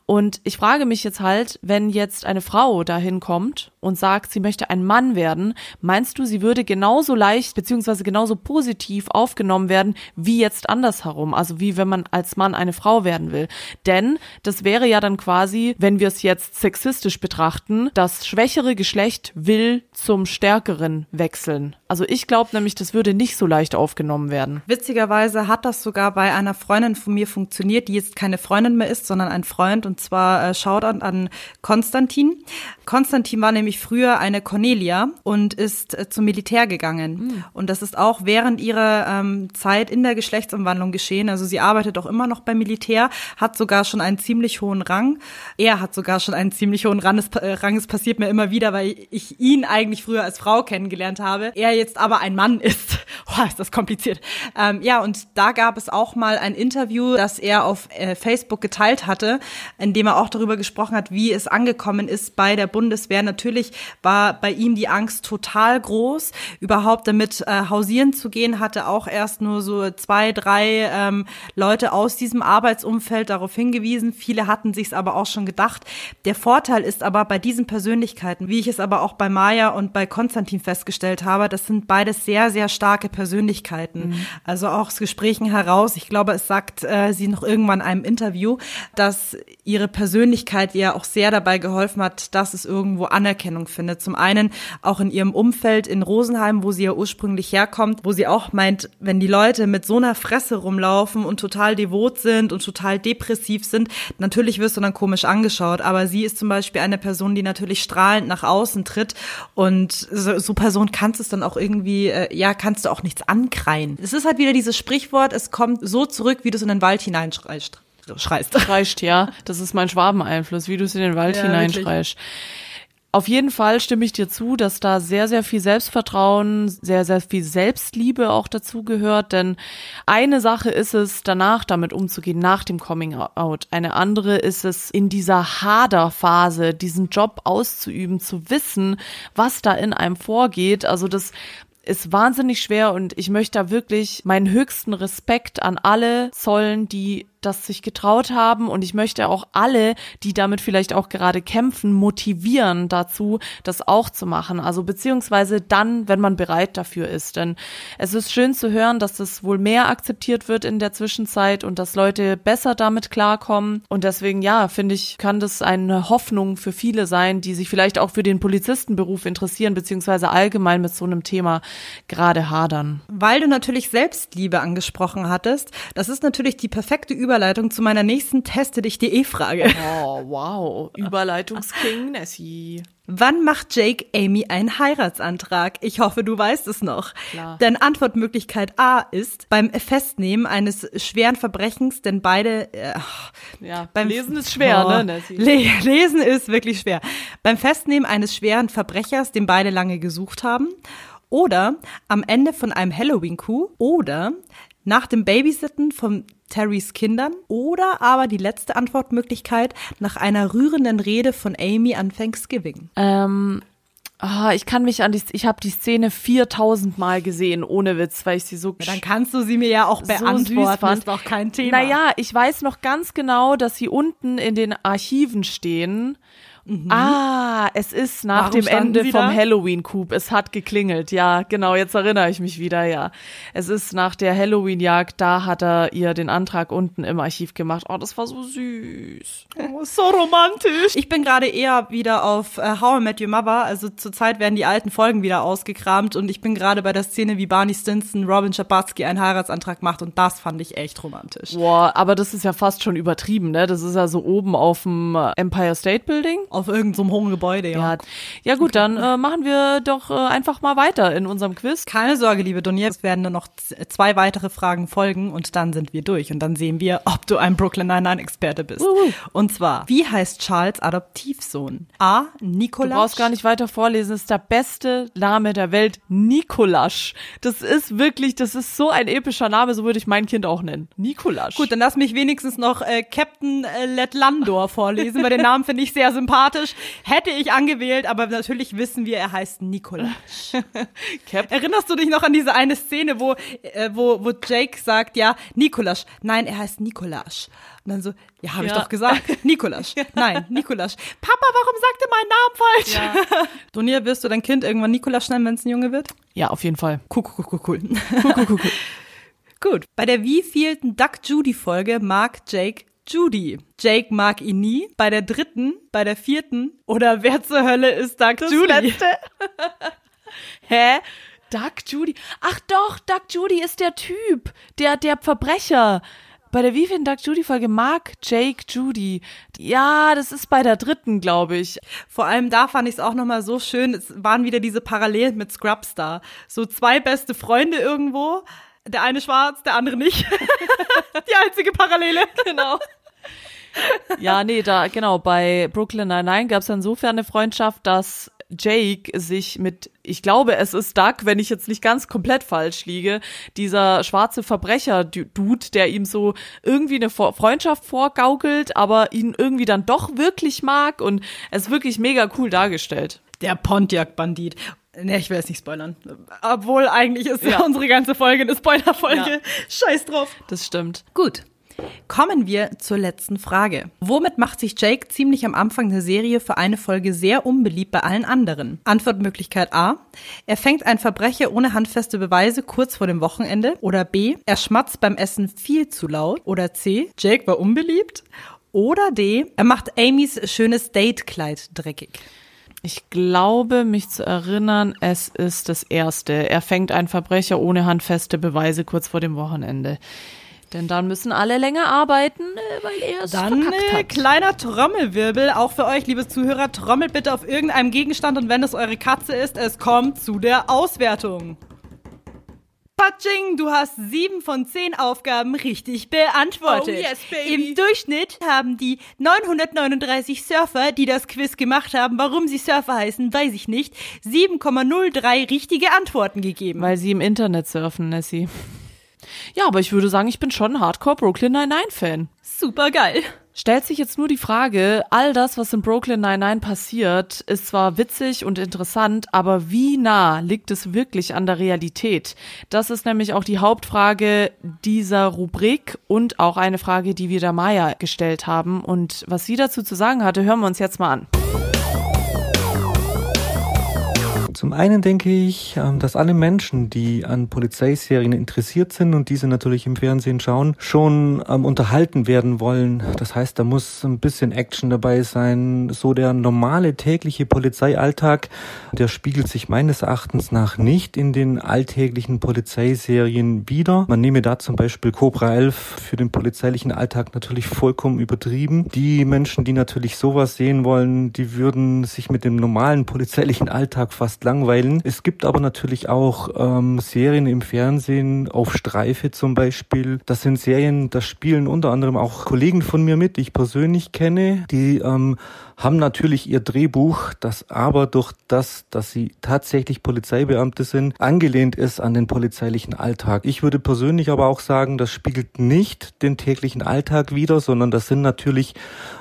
Und ich frage mich jetzt halt, wenn jetzt eine Frau dahin kommt und sagt, sie möchte ein Mann werden, meinst du, sie würde genauso leicht beziehungsweise genauso positiv aufgenommen werden, wie jetzt andersherum? Also wie wenn man als Mann eine Frau werden will. Denn das wäre ja dann quasi, wenn wir es jetzt sexistisch betrachten, das schwächere Geschlecht will zum stärkeren wechseln. Also ich glaube nämlich, das würde nicht so leicht aufgenommen werden. Witzigerweise hat das sogar bei einer Freundin von mir funktioniert funktioniert, die jetzt keine Freundin mehr ist, sondern ein Freund. Und zwar äh, Shoutout an Konstantin. Konstantin war nämlich früher eine Cornelia und ist äh, zum Militär gegangen. Mhm. Und das ist auch während ihrer ähm, Zeit in der Geschlechtsumwandlung geschehen. Also sie arbeitet auch immer noch beim Militär, hat sogar schon einen ziemlich hohen Rang. Er hat sogar schon einen ziemlich hohen Rang. Es, äh, Rang. es passiert mir immer wieder, weil ich ihn eigentlich früher als Frau kennengelernt habe. Er jetzt aber ein Mann ist. Boah, ist das kompliziert. Ähm, ja, und da gab es auch mal ein Interview, das er auf äh, Facebook geteilt hatte, in dem er auch darüber gesprochen hat, wie es angekommen ist bei der Bundeswehr. Natürlich war bei ihm die Angst total groß, überhaupt damit äh, hausieren zu gehen, hatte auch erst nur so zwei, drei ähm, Leute aus diesem Arbeitsumfeld darauf hingewiesen. Viele hatten sich's aber auch schon gedacht. Der Vorteil ist aber bei diesen Persönlichkeiten, wie ich es aber auch bei Maya und bei Konstantin festgestellt habe, das sind beides sehr, sehr starke Persönlichkeiten. Mhm. Also auch aus Gesprächen heraus. Ich glaube, es sagt äh, sie noch irgendwann in einem Interview, dass ihre Persönlichkeit ihr auch sehr dabei geholfen hat, dass es irgendwo Anerkennung findet. Zum einen auch in ihrem Umfeld in Rosenheim, wo sie ja ursprünglich herkommt, wo sie auch meint, wenn die Leute mit so einer Fresse rumlaufen und total devot sind und total depressiv sind, natürlich wirst du dann komisch angeschaut. Aber sie ist zum Beispiel eine Person, die natürlich strahlend nach außen tritt und so, so Person kannst es dann auch irgendwie, äh, ja, kannst du auch nichts ankreien. Es ist halt wieder dieses Sprichwort, es kommt so zurück, wie du es in den Wald hinein hineinschreist. Schreist. Schreist, ja. Das ist mein Schwabeneinfluss, wie du es in den Wald ja, hineinschreist. Auf jeden Fall stimme ich dir zu, dass da sehr, sehr viel Selbstvertrauen, sehr, sehr viel Selbstliebe auch dazu gehört. Denn eine Sache ist es, danach damit umzugehen, nach dem Coming Out. Eine andere ist es, in dieser Haderphase diesen Job auszuüben, zu wissen, was da in einem vorgeht. Also das ist wahnsinnig schwer und ich möchte da wirklich meinen höchsten Respekt an alle zollen, die das sich getraut haben und ich möchte auch alle, die damit vielleicht auch gerade kämpfen, motivieren dazu, das auch zu machen. Also beziehungsweise dann, wenn man bereit dafür ist. Denn es ist schön zu hören, dass das wohl mehr akzeptiert wird in der Zwischenzeit und dass Leute besser damit klarkommen. Und deswegen, ja, finde ich, kann das eine Hoffnung für viele sein, die sich vielleicht auch für den Polizistenberuf interessieren, beziehungsweise allgemein mit so einem Thema gerade hadern. Weil du natürlich Selbstliebe angesprochen hattest, das ist natürlich die perfekte Übung Überleitung zu meiner nächsten Teste dich.de Frage. Oh, wow. Überleitungsking, Nessie. Wann macht Jake Amy einen Heiratsantrag? Ich hoffe, du weißt es noch. Klar. Denn Antwortmöglichkeit A ist beim Festnehmen eines schweren Verbrechens, denn beide äh, Ja, beim Lesen ist schwer, Oh, ne, Nessie? Le Lesen ist wirklich schwer. Beim Festnehmen eines schweren Verbrechers, den beide lange gesucht haben, oder am Ende von einem Halloween-Coup, oder nach dem Babysitten von Terrys Kindern, oder aber die letzte Antwortmöglichkeit nach einer rührenden Rede von Amy an Thanksgiving. Ähm, ah, ich kann mich an die, ich habe die Szene 4000 Mal gesehen, ohne Witz, weil ich sie so, Dann kannst du sie mir ja auch so süß beantworten, ist doch kein Thema. Naja, ich weiß noch ganz genau, dass sie unten in den Archiven stehen. Ah, es ist nach Mhm. Warum dem Ende vom da? Halloween-Coup. Es hat geklingelt. Ja, genau, jetzt erinnere ich mich wieder, ja. Es ist nach der Halloween-Jagd, da hat er ihr den Antrag unten im Archiv gemacht. Oh, das war so süß. Oh, so romantisch. Ich bin gerade eher wieder auf äh, How I Met Your Mother. Also zurzeit werden die alten Folgen wieder ausgekramt und ich bin gerade bei der Szene, wie Barney Stinson Robin Schabatsky einen Heiratsantrag macht und das fand ich echt romantisch. Boah, aber das ist ja fast schon übertrieben, ne? Das ist ja so oben auf dem Empire State Building. Auf irgendeinem so hohen Gebäude, ja. Ja, ja gut, dann äh, machen wir doch äh, einfach mal weiter in unserem Quiz. Keine Sorge, liebe Donier, es werden nur noch zwei weitere Fragen folgen und dann sind wir durch und dann sehen wir, ob du ein Brooklyn Nine-Nine-Experte bist. Wuhu. Und zwar, wie heißt Charles Adoptivsohn? A. Du Nikolaus. brauchst gar nicht weiter vorlesen, das ist der beste Name der Welt, Nikolasch. Das ist wirklich, das ist so ein epischer Name, so würde ich mein Kind auch nennen. Nikolasch. Gut, dann lass mich wenigstens noch äh, Captain äh, Letlandor vorlesen, weil den Namen finde ich sehr sympathisch. Hätte ich angewählt, aber natürlich wissen wir, er heißt Nikolaus. Cap Erinnerst du dich noch an diese eine Szene, wo, äh, wo, wo Jake sagt, ja, Nikolasch. Nein, er heißt Nikolasch. Und dann so, ja, habe ich Ja. doch gesagt. Nikolasch. Nein, Nikolasch. Papa, warum sagt er meinen Namen falsch? Ja. Donia, wirst du dein Kind irgendwann Nikolasch nennen, wenn es ein Junge wird? Ja, auf jeden Fall. Cool, cool, cool, cool. cool, cool, cool, cool. Gut. Bei der wievielten Duck Judy Folge mag Jake Judy? Jake mag ihn nie. Bei der dritten, bei der vierten oder wer zur Hölle ist Duck Judy? Hä? Duck Judy. Ach doch, Duck Judy ist der Typ, der der Verbrecher. Bei der wievielten Duck Judy Folge mag Jake Judy. Ja, das ist bei der dritten, glaube ich. Vor allem da fand ich es auch nochmal so schön. Es waren wieder diese Parallelen mit Scrubs da. So zwei beste Freunde irgendwo. Der eine schwarz, der andere nicht. Die einzige Parallele. Genau. Ja, nee, da, genau, bei Brooklyn Nine-Nine gab es insofern eine Freundschaft, dass Jake sich mit, ich glaube, es ist Doug, wenn ich jetzt nicht ganz komplett falsch liege, dieser schwarze Verbrecher-Dude, der ihm so irgendwie eine Freundschaft vorgaukelt, aber ihn irgendwie dann doch wirklich mag und es ist wirklich mega cool dargestellt. Der Pontiac-Bandit. Ne, ich will es nicht spoilern. Obwohl eigentlich ist Ja. unsere ganze Folge eine Spoilerfolge. Ja. Scheiß drauf. Das stimmt. Gut. Kommen wir zur letzten Frage. Womit macht sich Jake ziemlich am Anfang der Serie für eine Folge sehr unbeliebt bei allen anderen? Antwortmöglichkeit A. Er fängt einen Verbrecher ohne handfeste Beweise kurz vor dem Wochenende. Oder B. Er schmatzt beim Essen viel zu laut. Oder C. Jake war unbeliebt. Oder D. Er macht Amys schönes Datekleid dreckig. Ich glaube, mich zu erinnern, es ist das erste. Er fängt einen Verbrecher ohne handfeste Beweise kurz vor dem Wochenende. Denn dann müssen alle länger arbeiten, äh, weil er es Dann äh, kleiner Trommelwirbel, auch für euch, liebe Zuhörer. Trommelt bitte auf irgendeinem Gegenstand und wenn es eure Katze ist, es kommt zu der Auswertung. Patsching, du hast sieben von zehn Aufgaben richtig beantwortet. Oh, yes, baby. Im Durchschnitt haben die 939 Surfer, die das Quiz gemacht haben, warum sie Surfer heißen, weiß ich nicht, 7,03 richtige Antworten gegeben. Weil sie im Internet surfen, Nessie. Ja, aber ich würde sagen, ich bin schon Hardcore Brooklyn Nine-Nine-Fan. Super geil. Stellt sich jetzt nur die Frage, all das, was in Brooklyn Nine-Nine passiert, ist zwar witzig und interessant, aber wie nah liegt es wirklich an der Realität? Das ist nämlich auch die Hauptfrage dieser Rubrik und auch eine Frage, die wir der Maya gestellt haben. Und was sie dazu zu sagen hatte, hören wir uns jetzt mal an. Zum einen denke ich, ähm, dass alle Menschen, die an Polizeiserien interessiert sind und diese natürlich im Fernsehen schauen, schon ähm, unterhalten werden wollen. Das heißt, da muss ein bisschen Action dabei sein. So der normale tägliche Polizeialltag, der spiegelt sich meines Erachtens nach nicht in den alltäglichen Polizeiserien wieder. Man nehme da zum Beispiel Cobra 11 für den polizeilichen Alltag natürlich vollkommen übertrieben. Die Menschen, die natürlich sowas sehen wollen, die würden sich mit dem normalen polizeilichen Alltag fast langweilen. Es gibt aber natürlich auch ähm, Serien im Fernsehen, auf Streife zum Beispiel. Das sind Serien, da spielen unter anderem auch Kollegen von mir mit, die ich persönlich kenne, die ähm, haben natürlich ihr Drehbuch, das aber durch das, dass sie tatsächlich Polizeibeamte sind, angelehnt ist an den polizeilichen Alltag. Ich würde persönlich aber auch sagen, das spiegelt nicht den täglichen Alltag wider, sondern das sind natürlich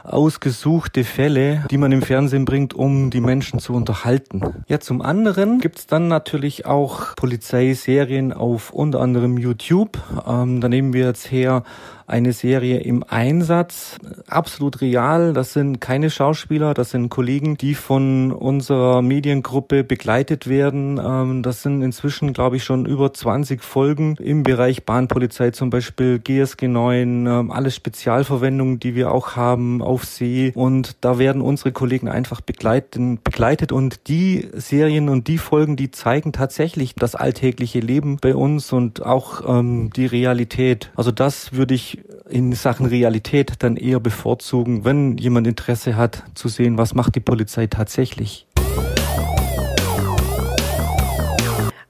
ausgesuchte Fälle, die man im Fernsehen bringt, um die Menschen zu unterhalten. Ja, zum anderen gibt's dann natürlich auch Polizeiserien auf unter anderem YouTube. Ähm, da nehmen wir jetzt her eine Serie im Einsatz, absolut real. Das sind keine Schauspieler, das sind Kollegen, die von unserer Mediengruppe begleitet werden. Ähm, das sind inzwischen, glaube ich, schon über 20 Folgen im Bereich Bahnpolizei zum Beispiel, GSG 9, ähm, alles Spezialverwendungen, die wir auch haben auf See. Und da werden unsere Kollegen einfach begleiten, begleitet. Und die Serien und die Folgen, die zeigen tatsächlich das alltägliche Leben bei uns und auch ähm, die Realität. Also das würde ich in Sachen Realität dann eher bevorzugen, wenn jemand Interesse hat zu sehen, was macht die Polizei tatsächlich.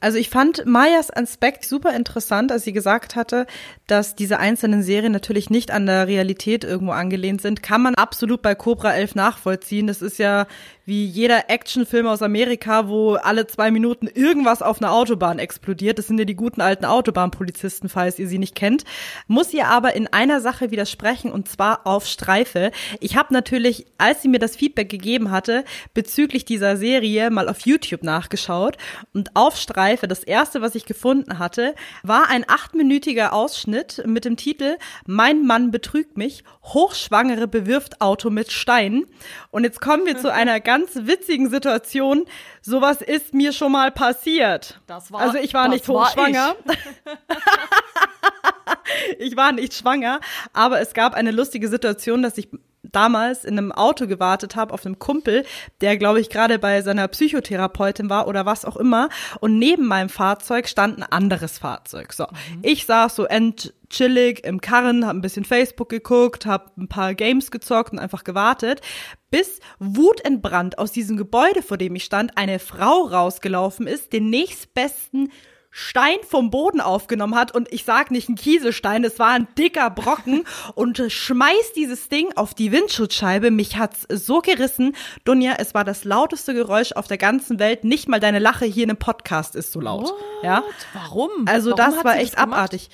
Also ich fand Mayas Aspekt super interessant, als sie gesagt hatte, dass diese einzelnen Serien natürlich nicht an der Realität irgendwo angelehnt sind. Kann man absolut bei Cobra 11 nachvollziehen. Das ist ja wie jeder Actionfilm aus Amerika, wo alle zwei Minuten irgendwas auf einer Autobahn explodiert. Das sind ja die guten alten Autobahnpolizisten, falls ihr sie nicht kennt. Muss ihr aber in einer Sache widersprechen und zwar auf Streife. Ich habe natürlich, als sie mir das Feedback gegeben hatte, bezüglich dieser Serie mal auf YouTube nachgeschaut und auf Streife, das erste, was ich gefunden hatte, war ein achtminütiger Ausschnitt mit dem Titel Mein Mann betrügt mich, Hochschwangere bewirft Auto mit Stein. Und jetzt kommen wir zu einer ganz witzigen Situation. Sowas ist mir schon mal passiert. Das war, also ich war nicht hochschwanger. Ich. ich war nicht schwanger, aber es gab eine lustige Situation, dass ich damals in einem Auto gewartet habe auf einem Kumpel, der glaube ich gerade bei seiner Psychotherapeutin war oder was auch immer und neben meinem Fahrzeug stand ein anderes Fahrzeug. So, mhm. ich saß so end chillig im Karren, habe ein bisschen Facebook geguckt, habe ein paar Games gezockt und einfach gewartet, bis wutentbrannt aus diesem Gebäude, vor dem ich stand, eine Frau rausgelaufen ist, den nächstbesten Stein vom Boden aufgenommen hat und ich sag nicht ein Kieselstein, es war ein dicker Brocken und schmeißt dieses Ding auf die Windschutzscheibe. Mich hat's so gerissen. Dunja, es war das lauteste Geräusch auf der ganzen Welt. Nicht mal deine Lache hier in einem Podcast ist so laut. What? Ja? Warum? Also Warum das war echt das abartig.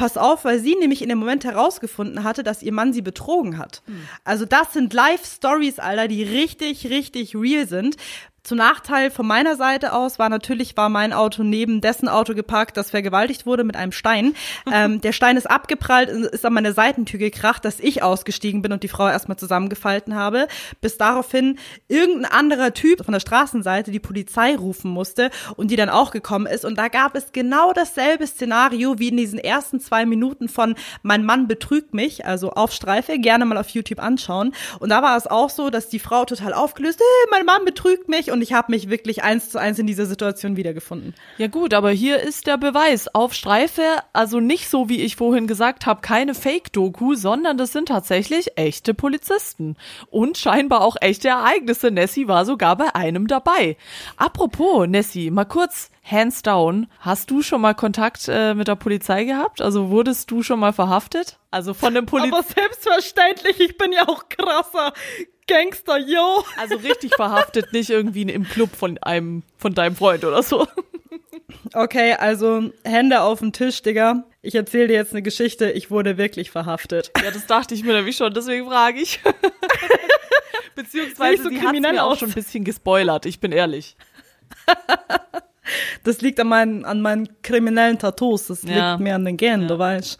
Pass auf, weil sie nämlich in dem Moment herausgefunden hatte, dass ihr Mann sie betrogen hat. Hm. Also das sind Live-Stories, Alter, die richtig, richtig real sind. Zum Nachteil von meiner Seite aus war natürlich, war mein Auto neben dessen Auto geparkt, das vergewaltigt wurde mit einem Stein. ähm, der Stein ist abgeprallt, ist an meine Seitentür gekracht, dass ich ausgestiegen bin und die Frau erstmal zusammengefalten habe, bis daraufhin irgendein anderer Typ von der Straßenseite die Polizei rufen musste und die dann auch gekommen ist. Und da gab es genau dasselbe Szenario wie in diesen ersten zwei Minuten von Mein Mann betrügt mich, also auf Streife, gerne mal auf YouTube anschauen. Und da war es auch so, dass die Frau total aufgelöst, hey, mein Mann betrügt mich und ich habe mich wirklich eins zu eins in dieser Situation wiedergefunden. Ja gut, aber hier ist der Beweis. Auf Streife, also nicht so, wie ich vorhin gesagt habe, keine Fake-Doku, sondern das sind tatsächlich echte Polizisten. Und scheinbar auch echte Ereignisse. Nessie war sogar bei einem dabei. Apropos, Nessie, mal kurz hands down, hast du schon mal Kontakt äh, mit der Polizei gehabt? Also wurdest du schon mal verhaftet? Also von dem Polizei. Aber selbstverständlich, ich bin ja auch krasser Gangster, yo. Also richtig verhaftet, nicht irgendwie im Club von einem, von deinem Freund oder so. Okay, also Hände auf den Tisch, Digga. Ich erzähle dir jetzt eine Geschichte. Ich wurde wirklich verhaftet. Ja, das dachte ich mir nämlich schon, deswegen frage ich. Beziehungsweise so sie hat mir auch schon ein bisschen gespoilert, ich bin ehrlich. Das liegt an meinen, an meinen kriminellen Tattoos. Das Ja. liegt mir an den Genen, du weißt.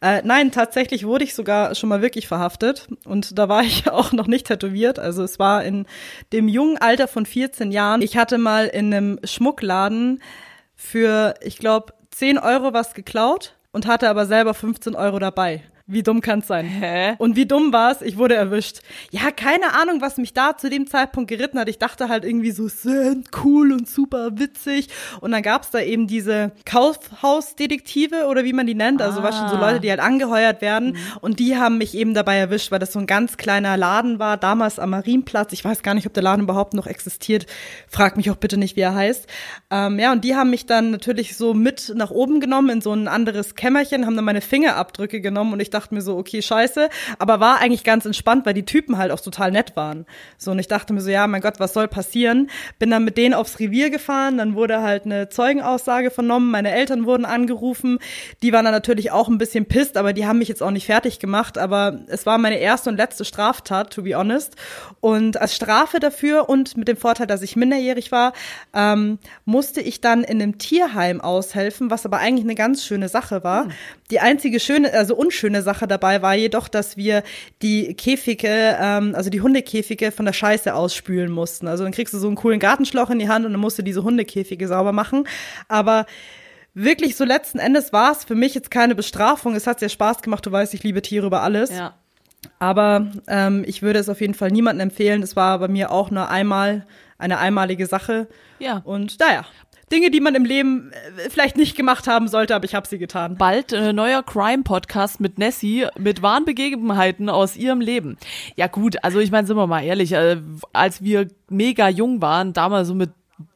Äh, nein, tatsächlich wurde ich sogar schon mal wirklich verhaftet. Und da war ich auch noch nicht tätowiert. Also es war in dem jungen Alter von 14 Jahren. Ich hatte mal in einem Schmuckladen für, ich glaube, 10 Euro was geklaut und hatte aber selber 15 Euro dabei. Wie dumm kann's sein? Hä? Und wie dumm war's? Ich wurde erwischt. Ja, keine Ahnung, was mich da zu dem Zeitpunkt geritten hat. Ich dachte halt irgendwie so, sind cool und super witzig. Und dann gab's da eben diese Kaufhausdetektive oder wie man die nennt. Also was schon so Ah. Leute, die halt angeheuert werden. Und die haben mich eben dabei erwischt, weil das so ein ganz kleiner Laden war, damals am Marienplatz. Ich weiß gar nicht, ob der Laden überhaupt noch existiert. Frag mich auch bitte nicht, wie er heißt. Ähm, ja, und die haben mich dann natürlich so mit nach oben genommen in so ein anderes Kämmerchen, haben dann meine Fingerabdrücke genommen und ich dachte mir so, okay, scheiße, aber war eigentlich ganz entspannt, weil die Typen halt auch total nett waren. So, und ich dachte mir so, ja, mein Gott, was soll passieren? Bin dann mit denen aufs Revier gefahren, dann wurde halt eine Zeugenaussage vernommen, meine Eltern wurden angerufen, die waren dann natürlich auch ein bisschen pisst, aber die haben mich jetzt auch nicht fertig gemacht, aber es war meine erste und letzte Straftat, to be honest. Und als Strafe dafür und mit dem Vorteil, dass ich minderjährig war, ähm, musste ich dann in einem Tierheim aushelfen, was aber eigentlich eine ganz schöne Sache war. Die einzige schöne, also unschöne Sache dabei war jedoch, dass wir die Käfige, ähm, also die Hundekäfige von der Scheiße ausspülen mussten. Also dann kriegst du so einen coolen Gartenschlauch in die Hand und dann musst du diese Hundekäfige sauber machen. Aber wirklich so letzten Endes war es für mich jetzt keine Bestrafung. Es hat sehr Spaß gemacht. Du weißt, ich liebe Tiere über alles. Ja. Aber ähm, ich würde es auf jeden Fall niemandem empfehlen. Es war bei mir auch nur einmal eine einmalige Sache. Ja. Und naja, Dinge, die man im Leben äh, vielleicht nicht gemacht haben sollte, aber ich habe sie getan. Bald äh, neuer Crime-Podcast mit Nessie, mit wahren Begebenheiten aus ihrem Leben. Ja gut, also ich meine, sind wir mal ehrlich, äh, als wir mega jung waren, damals so mit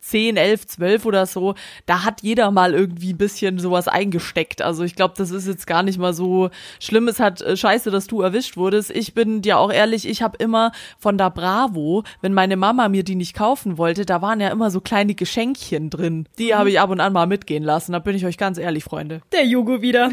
10, 11, 12 oder so, da hat jeder mal irgendwie ein bisschen sowas eingesteckt. Also ich glaube, das ist jetzt gar nicht mal so schlimm. Es hat äh, scheiße, dass du erwischt wurdest. Ich bin dir auch ehrlich, ich habe immer von der Bravo, wenn meine Mama mir die nicht kaufen wollte, da waren ja immer so kleine Geschenkchen drin. Die habe ich ab und an mal mitgehen lassen. Da bin ich euch ganz ehrlich, Freunde. Der Jugo wieder.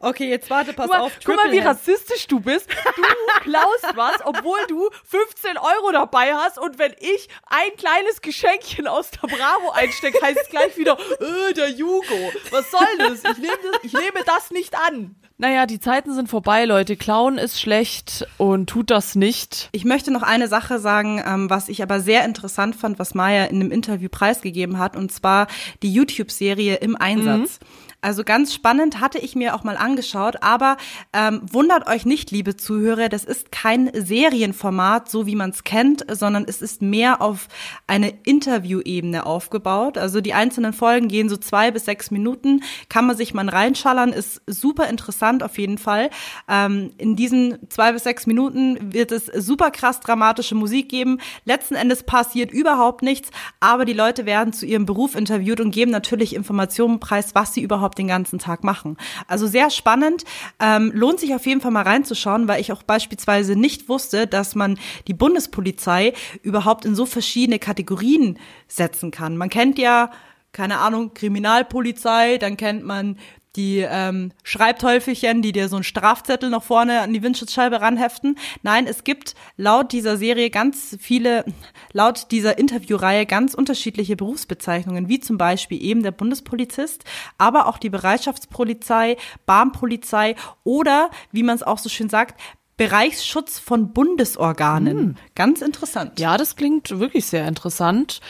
Okay, jetzt warte, pass Guck mal, auf. guck mal, wie Triple rassistisch du bist. Du klaust was, obwohl du 15 Euro dabei hast und wenn ich ein kleines Geschenkchen aus der Bravo einstecke, heißt es gleich wieder, äh, der Jugo. Was soll das? Ich nehme das, ich nehme das nicht an. Naja, die Zeiten sind vorbei, Leute. Klauen ist schlecht und tut das nicht. Ich möchte noch eine Sache sagen, ähm, was ich aber sehr interessant fand, was Maya in einem Interview preisgegeben hat, und zwar die YouTube-Serie im Einsatz. Also ganz spannend, hatte ich mir auch mal angeschaut, aber ähm, wundert euch nicht, liebe Zuhörer, das ist kein Serienformat, so wie man es kennt, sondern es ist mehr auf eine Interviewebene aufgebaut. Also die einzelnen Folgen gehen so zwei bis sechs Minuten, kann man sich mal reinschallern, ist super interessant auf jeden Fall. Ähm, in diesen zwei bis sechs Minuten wird es super krass dramatische Musik geben. Letzten Endes passiert überhaupt nichts, aber die Leute werden zu ihrem Beruf interviewt und geben natürlich Informationen preis, was sie überhaupt den ganzen Tag machen. Also sehr spannend, ähm, lohnt sich auf jeden Fall mal reinzuschauen, weil ich auch beispielsweise nicht wusste, dass man die Bundespolizei überhaupt in so verschiedene Kategorien setzen kann. Man kennt ja keine Ahnung, Kriminalpolizei, dann kennt man die ähm, Schreibteufelchen, die dir so einen Strafzettel noch vorne an die Windschutzscheibe ranheften. Nein, es gibt laut dieser Serie ganz viele, laut dieser Interviewreihe ganz unterschiedliche Berufsbezeichnungen, wie zum Beispiel eben der Bundespolizist, aber auch die Bereitschaftspolizei, Bahnpolizei oder, wie man es auch so schön sagt, Bereichsschutz von Bundesorganen. Ganz interessant. Ja, das klingt wirklich sehr interessant.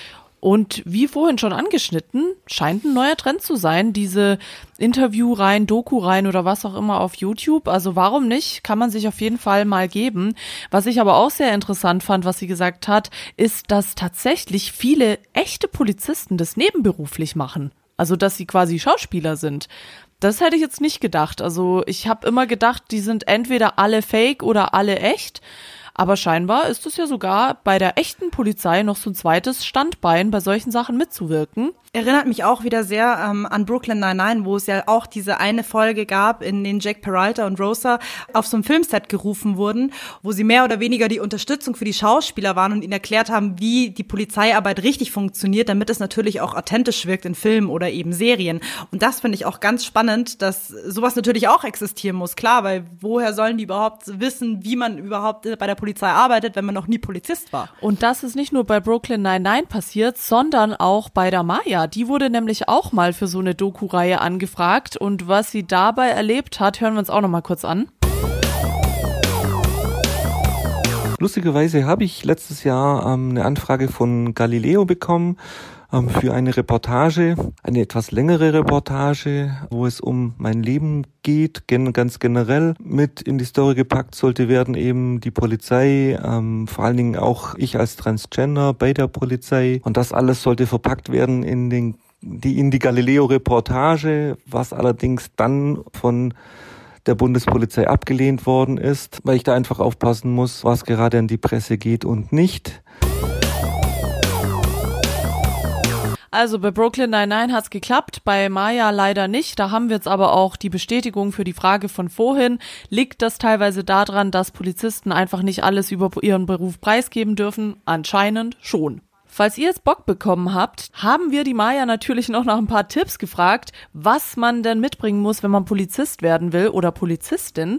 Und wie vorhin schon angeschnitten, scheint ein neuer Trend zu sein, diese Interviewreihen, Doku-Reihen oder was auch immer auf YouTube. Also warum nicht? Kann man sich auf jeden Fall mal geben. Was ich aber auch sehr interessant fand, was sie gesagt hat, ist, dass tatsächlich viele echte Polizisten das nebenberuflich machen. Also dass sie quasi Schauspieler sind. Das hätte ich jetzt nicht gedacht. Also ich habe immer gedacht, die sind entweder alle fake oder alle echt. Aber scheinbar ist es ja sogar bei der echten Polizei noch so ein zweites Standbein, bei solchen Sachen mitzuwirken. Erinnert mich auch wieder sehr ähm, an Brooklyn Nine-Nine, wo es ja auch diese eine Folge gab, in denen Jack Peralta und Rosa auf so einem Filmset gerufen wurden, wo sie mehr oder weniger die Unterstützung für die Schauspieler waren und ihnen erklärt haben, wie die Polizeiarbeit richtig funktioniert, damit es natürlich auch authentisch wirkt in Filmen oder eben Serien. Und das finde ich auch ganz spannend, dass sowas natürlich auch existieren muss. Klar, weil woher sollen die überhaupt wissen, wie man überhaupt bei der Polizei arbeitet, wenn man noch nie Polizist war? Und das ist nicht nur bei Brooklyn Nine-Nine passiert, sondern auch bei der Maya. Die wurde nämlich auch mal für so eine Doku-Reihe angefragt und was sie dabei erlebt hat, hören wir uns auch noch mal kurz an. Lustigerweise habe ich letztes Jahr ähm, eine Anfrage von Galileo bekommen für eine Reportage, eine etwas längere Reportage, wo es um mein Leben geht, ganz generell. Mit in die Story gepackt sollte werden eben die Polizei, ähm, vor allen Dingen auch ich als Transgender bei der Polizei. Und das alles sollte verpackt werden in den die in die Galileo-Reportage, was allerdings dann von der Bundespolizei abgelehnt worden ist, weil ich da einfach aufpassen muss, was gerade an die Presse geht und nicht. Also bei Brooklyn 99 hat's geklappt, bei Maya leider nicht. Da haben wir jetzt aber auch die Bestätigung für die Frage von vorhin. Liegt das teilweise daran, dass Polizisten einfach nicht alles über ihren Beruf preisgeben dürfen? Anscheinend schon. Falls ihr jetzt Bock bekommen habt, haben wir die Maya natürlich noch nach ein paar Tipps gefragt, was man denn mitbringen muss, wenn man Polizist werden will oder Polizistin.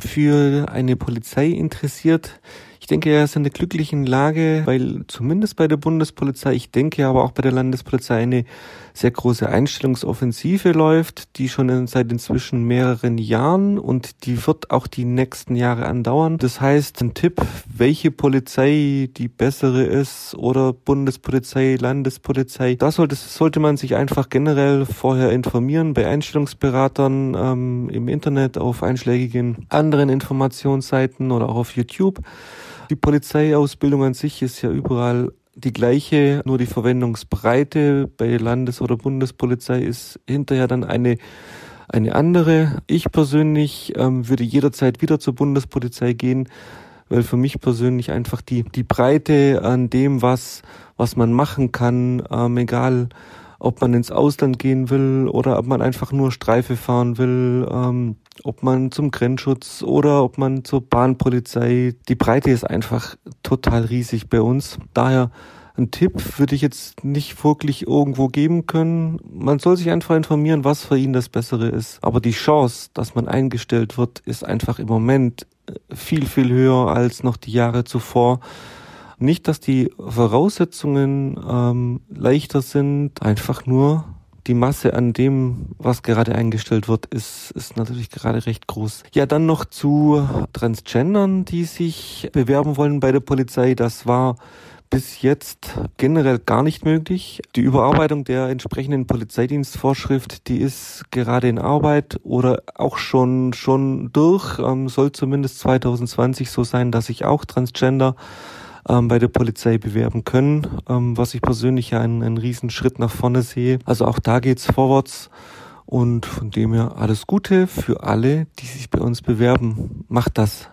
Für eine Polizei interessiert, ich denke, er ist in der glücklichen Lage, weil zumindest bei der Bundespolizei, ich denke aber auch bei der Landespolizei eine sehr große Einstellungsoffensive läuft, die schon seit inzwischen mehreren Jahren und die wird auch die nächsten Jahre andauern. Das heißt, ein Tipp, welche Polizei die bessere ist oder Bundespolizei, Landespolizei, da sollte, sollte man sich einfach generell vorher informieren bei Einstellungsberatern ähm, im Internet, auf einschlägigen anderen Informationsseiten oder auch auf YouTube. Die Polizeiausbildung an sich ist ja überall die gleiche, nur die Verwendungsbreite bei Landes- oder Bundespolizei ist hinterher dann eine eine andere. Ich persönlich ähm, würde jederzeit wieder zur Bundespolizei gehen, weil für mich persönlich einfach die die Breite an dem, was was man machen kann, ähm, egal ob man ins Ausland gehen will oder ob man einfach nur Streife fahren will, ähm, ob man zum Grenzschutz oder ob man zur Bahnpolizei. Die Breite ist einfach total riesig bei uns. Daher ein Tipp würde ich jetzt nicht wirklich irgendwo geben können. Man soll sich einfach informieren, was für ihn das Bessere ist. Aber die Chance, dass man eingestellt wird, ist einfach im Moment viel, viel höher als noch die Jahre zuvor. Nicht, dass die Voraussetzungen ähm, leichter sind, einfach nur die Masse an dem, was gerade eingestellt wird, ist, ist natürlich gerade recht groß. Ja, dann noch zu Transgendern, die sich bewerben wollen bei der Polizei. Das war bis jetzt generell gar nicht möglich. Die Überarbeitung der entsprechenden Polizeidienstvorschrift, die ist gerade in Arbeit oder auch schon, schon durch, ähm, soll zumindest 2020 so sein, dass ich auch Transgender ähm, bei der Polizei bewerben können, ähm, was ich persönlich ja einen, einen riesen Schritt nach vorne sehe. Also auch da geht's vorwärts. Und von dem her alles Gute für alle, die sich bei uns bewerben. Macht das.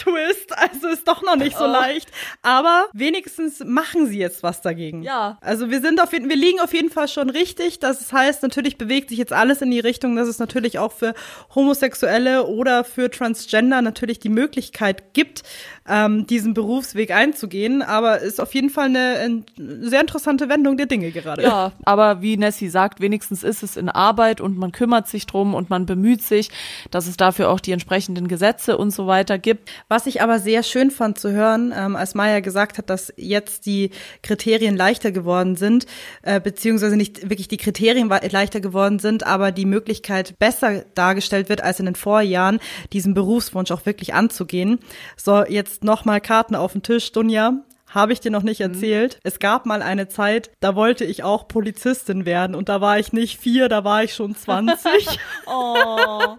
Twist, also ist doch noch nicht so oh. leicht. Aber wenigstens machen sie jetzt was dagegen. Ja. Also wir sind auf jeden, wir liegen auf jeden Fall schon richtig. Das heißt, natürlich bewegt sich jetzt alles in die Richtung, dass es natürlich auch für Homosexuelle oder für Transgender natürlich die Möglichkeit gibt, ähm, diesen Berufsweg einzugehen. Aber ist auf jeden Fall eine, eine sehr interessante Wendung der Dinge gerade. Ja, aber wie Nessie sagt, wenigstens ist es in Arbeit und man kümmert sich drum und man bemüht sich, dass es dafür auch die entsprechenden Gesetze und so weiter gibt. Was ich aber sehr schön fand zu hören, ähm, als Maya gesagt hat, dass jetzt die Kriterien leichter geworden sind, äh, beziehungsweise nicht wirklich die Kriterien leichter geworden sind, aber die Möglichkeit besser dargestellt wird als in den Vorjahren, diesen Berufswunsch auch wirklich anzugehen. So, jetzt nochmal Karten auf den Tisch, Dunja. Habe ich dir noch nicht mhm. erzählt. Mhm. Es gab mal eine Zeit, da wollte ich auch Polizistin werden und da war ich nicht vier, da war ich schon 20. oh.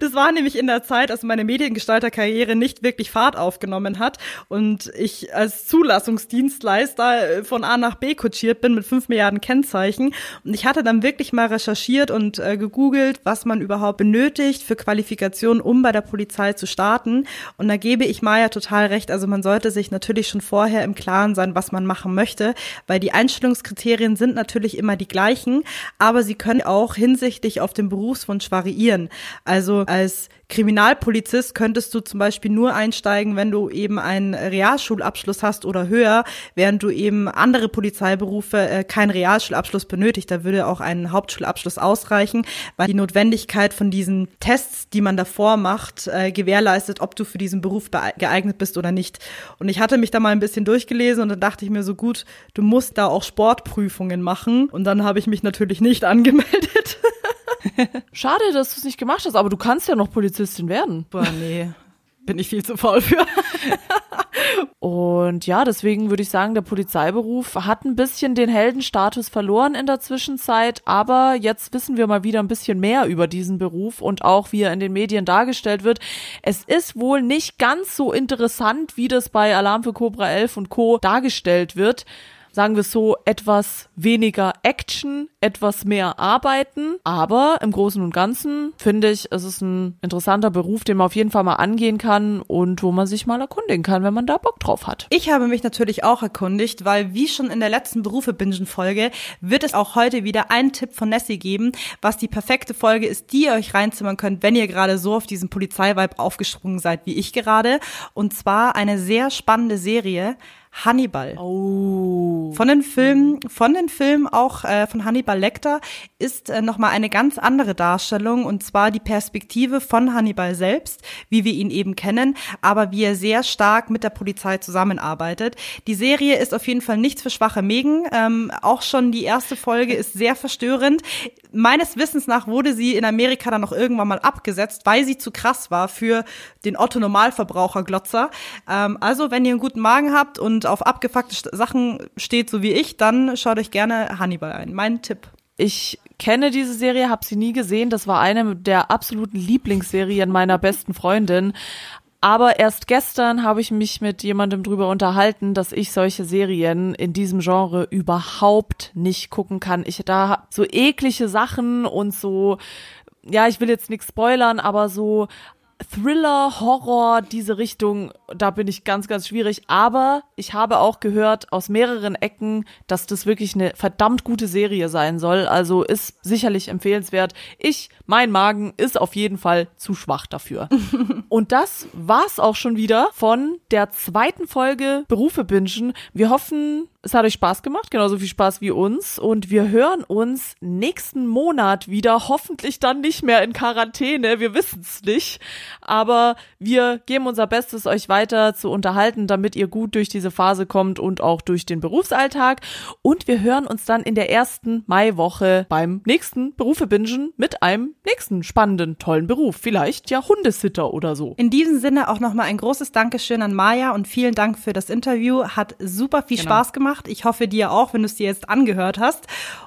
Das war nämlich in der Zeit, als meine Mediengestalterkarriere nicht wirklich Fahrt aufgenommen hat und ich als Zulassungsdienstleister äh, von A nach B kutschiert bin mit fünf Milliarden Kennzeichen. Und ich hatte dann wirklich mal recherchiert und äh, gegoogelt, was man überhaupt benötigt für Qualifikationen, um bei der Polizei zu starten. Und da gebe ich Maya total recht. Also man sollte sich natürlich schon vor vorher im Klaren sein, was man machen möchte, weil die Einstellungskriterien sind natürlich immer die gleichen, aber sie können auch hinsichtlich auf den Berufswunsch variieren. Also als Kriminalpolizist könntest du zum Beispiel nur einsteigen, wenn du eben einen Realschulabschluss hast oder höher, während du eben andere Polizeiberufe äh, keinen Realschulabschluss benötigt. Da würde auch ein Hauptschulabschluss ausreichen, weil die Notwendigkeit von diesen Tests, die man davor macht, äh, gewährleistet, ob du für diesen Beruf geeignet bist oder nicht. Und ich hatte mich da mal ein bisschen durchgelesen und dann dachte ich mir so gut, du musst da auch Sportprüfungen machen. Und dann habe ich mich natürlich nicht angemeldet. Schade, dass du es nicht gemacht hast, aber du kannst ja noch Polizistin werden. Boah, nee. Bin ich viel zu faul für. Und ja, deswegen würde ich sagen, der Polizeiberuf hat ein bisschen den Heldenstatus verloren in der Zwischenzeit, aber jetzt wissen wir mal wieder ein bisschen mehr über diesen Beruf und auch wie er in den Medien dargestellt wird. Es ist wohl nicht ganz so interessant, wie das bei Alarm für Cobra 11 und Co. dargestellt wird sagen wir so, etwas weniger Action, etwas mehr Arbeiten. Aber im Großen und Ganzen finde ich, es ist ein interessanter Beruf, den man auf jeden Fall mal angehen kann und wo man sich mal erkundigen kann, wenn man da Bock drauf hat. Ich habe mich natürlich auch erkundigt, weil wie schon in der letzten Berufe-Bingen-Folge wird es auch heute wieder einen Tipp von Nessie geben, was die perfekte Folge ist, die ihr euch reinzimmern könnt, wenn ihr gerade so auf diesen Polizeivibe aufgesprungen seid wie ich gerade. Und zwar eine sehr spannende Serie. Hannibal. Oh. Von den Filmen, von den Filmen auch äh, von Hannibal Lecter ist äh, noch mal eine ganz andere Darstellung und zwar die Perspektive von Hannibal selbst, wie wir ihn eben kennen, aber wie er sehr stark mit der Polizei zusammenarbeitet. Die Serie ist auf jeden Fall nichts für schwache Mägen. Ähm, auch schon die erste Folge ist sehr verstörend. Meines Wissens nach wurde sie in Amerika dann noch irgendwann mal abgesetzt, weil sie zu krass war für den Otto Normalverbraucher Glotzer. Ähm, also wenn ihr einen guten Magen habt und auf abgefuckte Sachen steht, so wie ich, dann schaut euch gerne Hannibal ein. Mein Tipp. Ich kenne diese Serie, habe sie nie gesehen. Das war eine der absoluten Lieblingsserien meiner besten Freundin. Aber erst gestern habe ich mich mit jemandem drüber unterhalten, dass ich solche Serien in diesem Genre überhaupt nicht gucken kann. Ich da so eklige Sachen und so, ja, ich will jetzt nichts spoilern, aber so Thriller, Horror, diese Richtung, da bin ich ganz, ganz schwierig. Aber ich habe auch gehört aus mehreren Ecken, dass das wirklich eine verdammt gute Serie sein soll. Also ist sicherlich empfehlenswert. Ich, mein Magen ist auf jeden Fall zu schwach dafür. Und das war's auch schon wieder von der zweiten Folge Berufe bingen. Wir hoffen, es hat euch Spaß gemacht, genauso viel Spaß wie uns. Und wir hören uns nächsten Monat wieder. Hoffentlich dann nicht mehr in Quarantäne. Wir wissen es nicht. Aber wir geben unser Bestes, euch weiter zu unterhalten, damit ihr gut durch diese Phase kommt und auch durch den Berufsalltag. Und wir hören uns dann in der ersten Maiwoche beim nächsten Berufe bingen mit einem nächsten spannenden, tollen Beruf. Vielleicht ja Hundesitter oder so. In diesem Sinne auch nochmal ein großes Dankeschön an Maja und vielen Dank für das Interview. Hat super viel genau. Spaß gemacht gemacht. Ich hoffe dir auch, wenn du es dir jetzt angehört hast.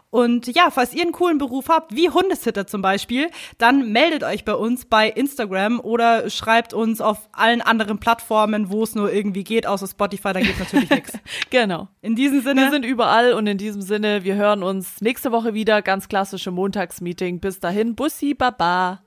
Und ja, falls ihr einen coolen Beruf habt, wie Hundesitter zum Beispiel, dann meldet euch bei uns bei Instagram oder schreibt uns auf allen anderen Plattformen, wo es nur irgendwie geht, außer Spotify, da geht natürlich nichts. Genau. In diesem Sinne. Wir sind überall und in diesem Sinne, wir hören uns nächste Woche wieder. Ganz klassische Montagsmeeting. Bis dahin, Bussi, Baba.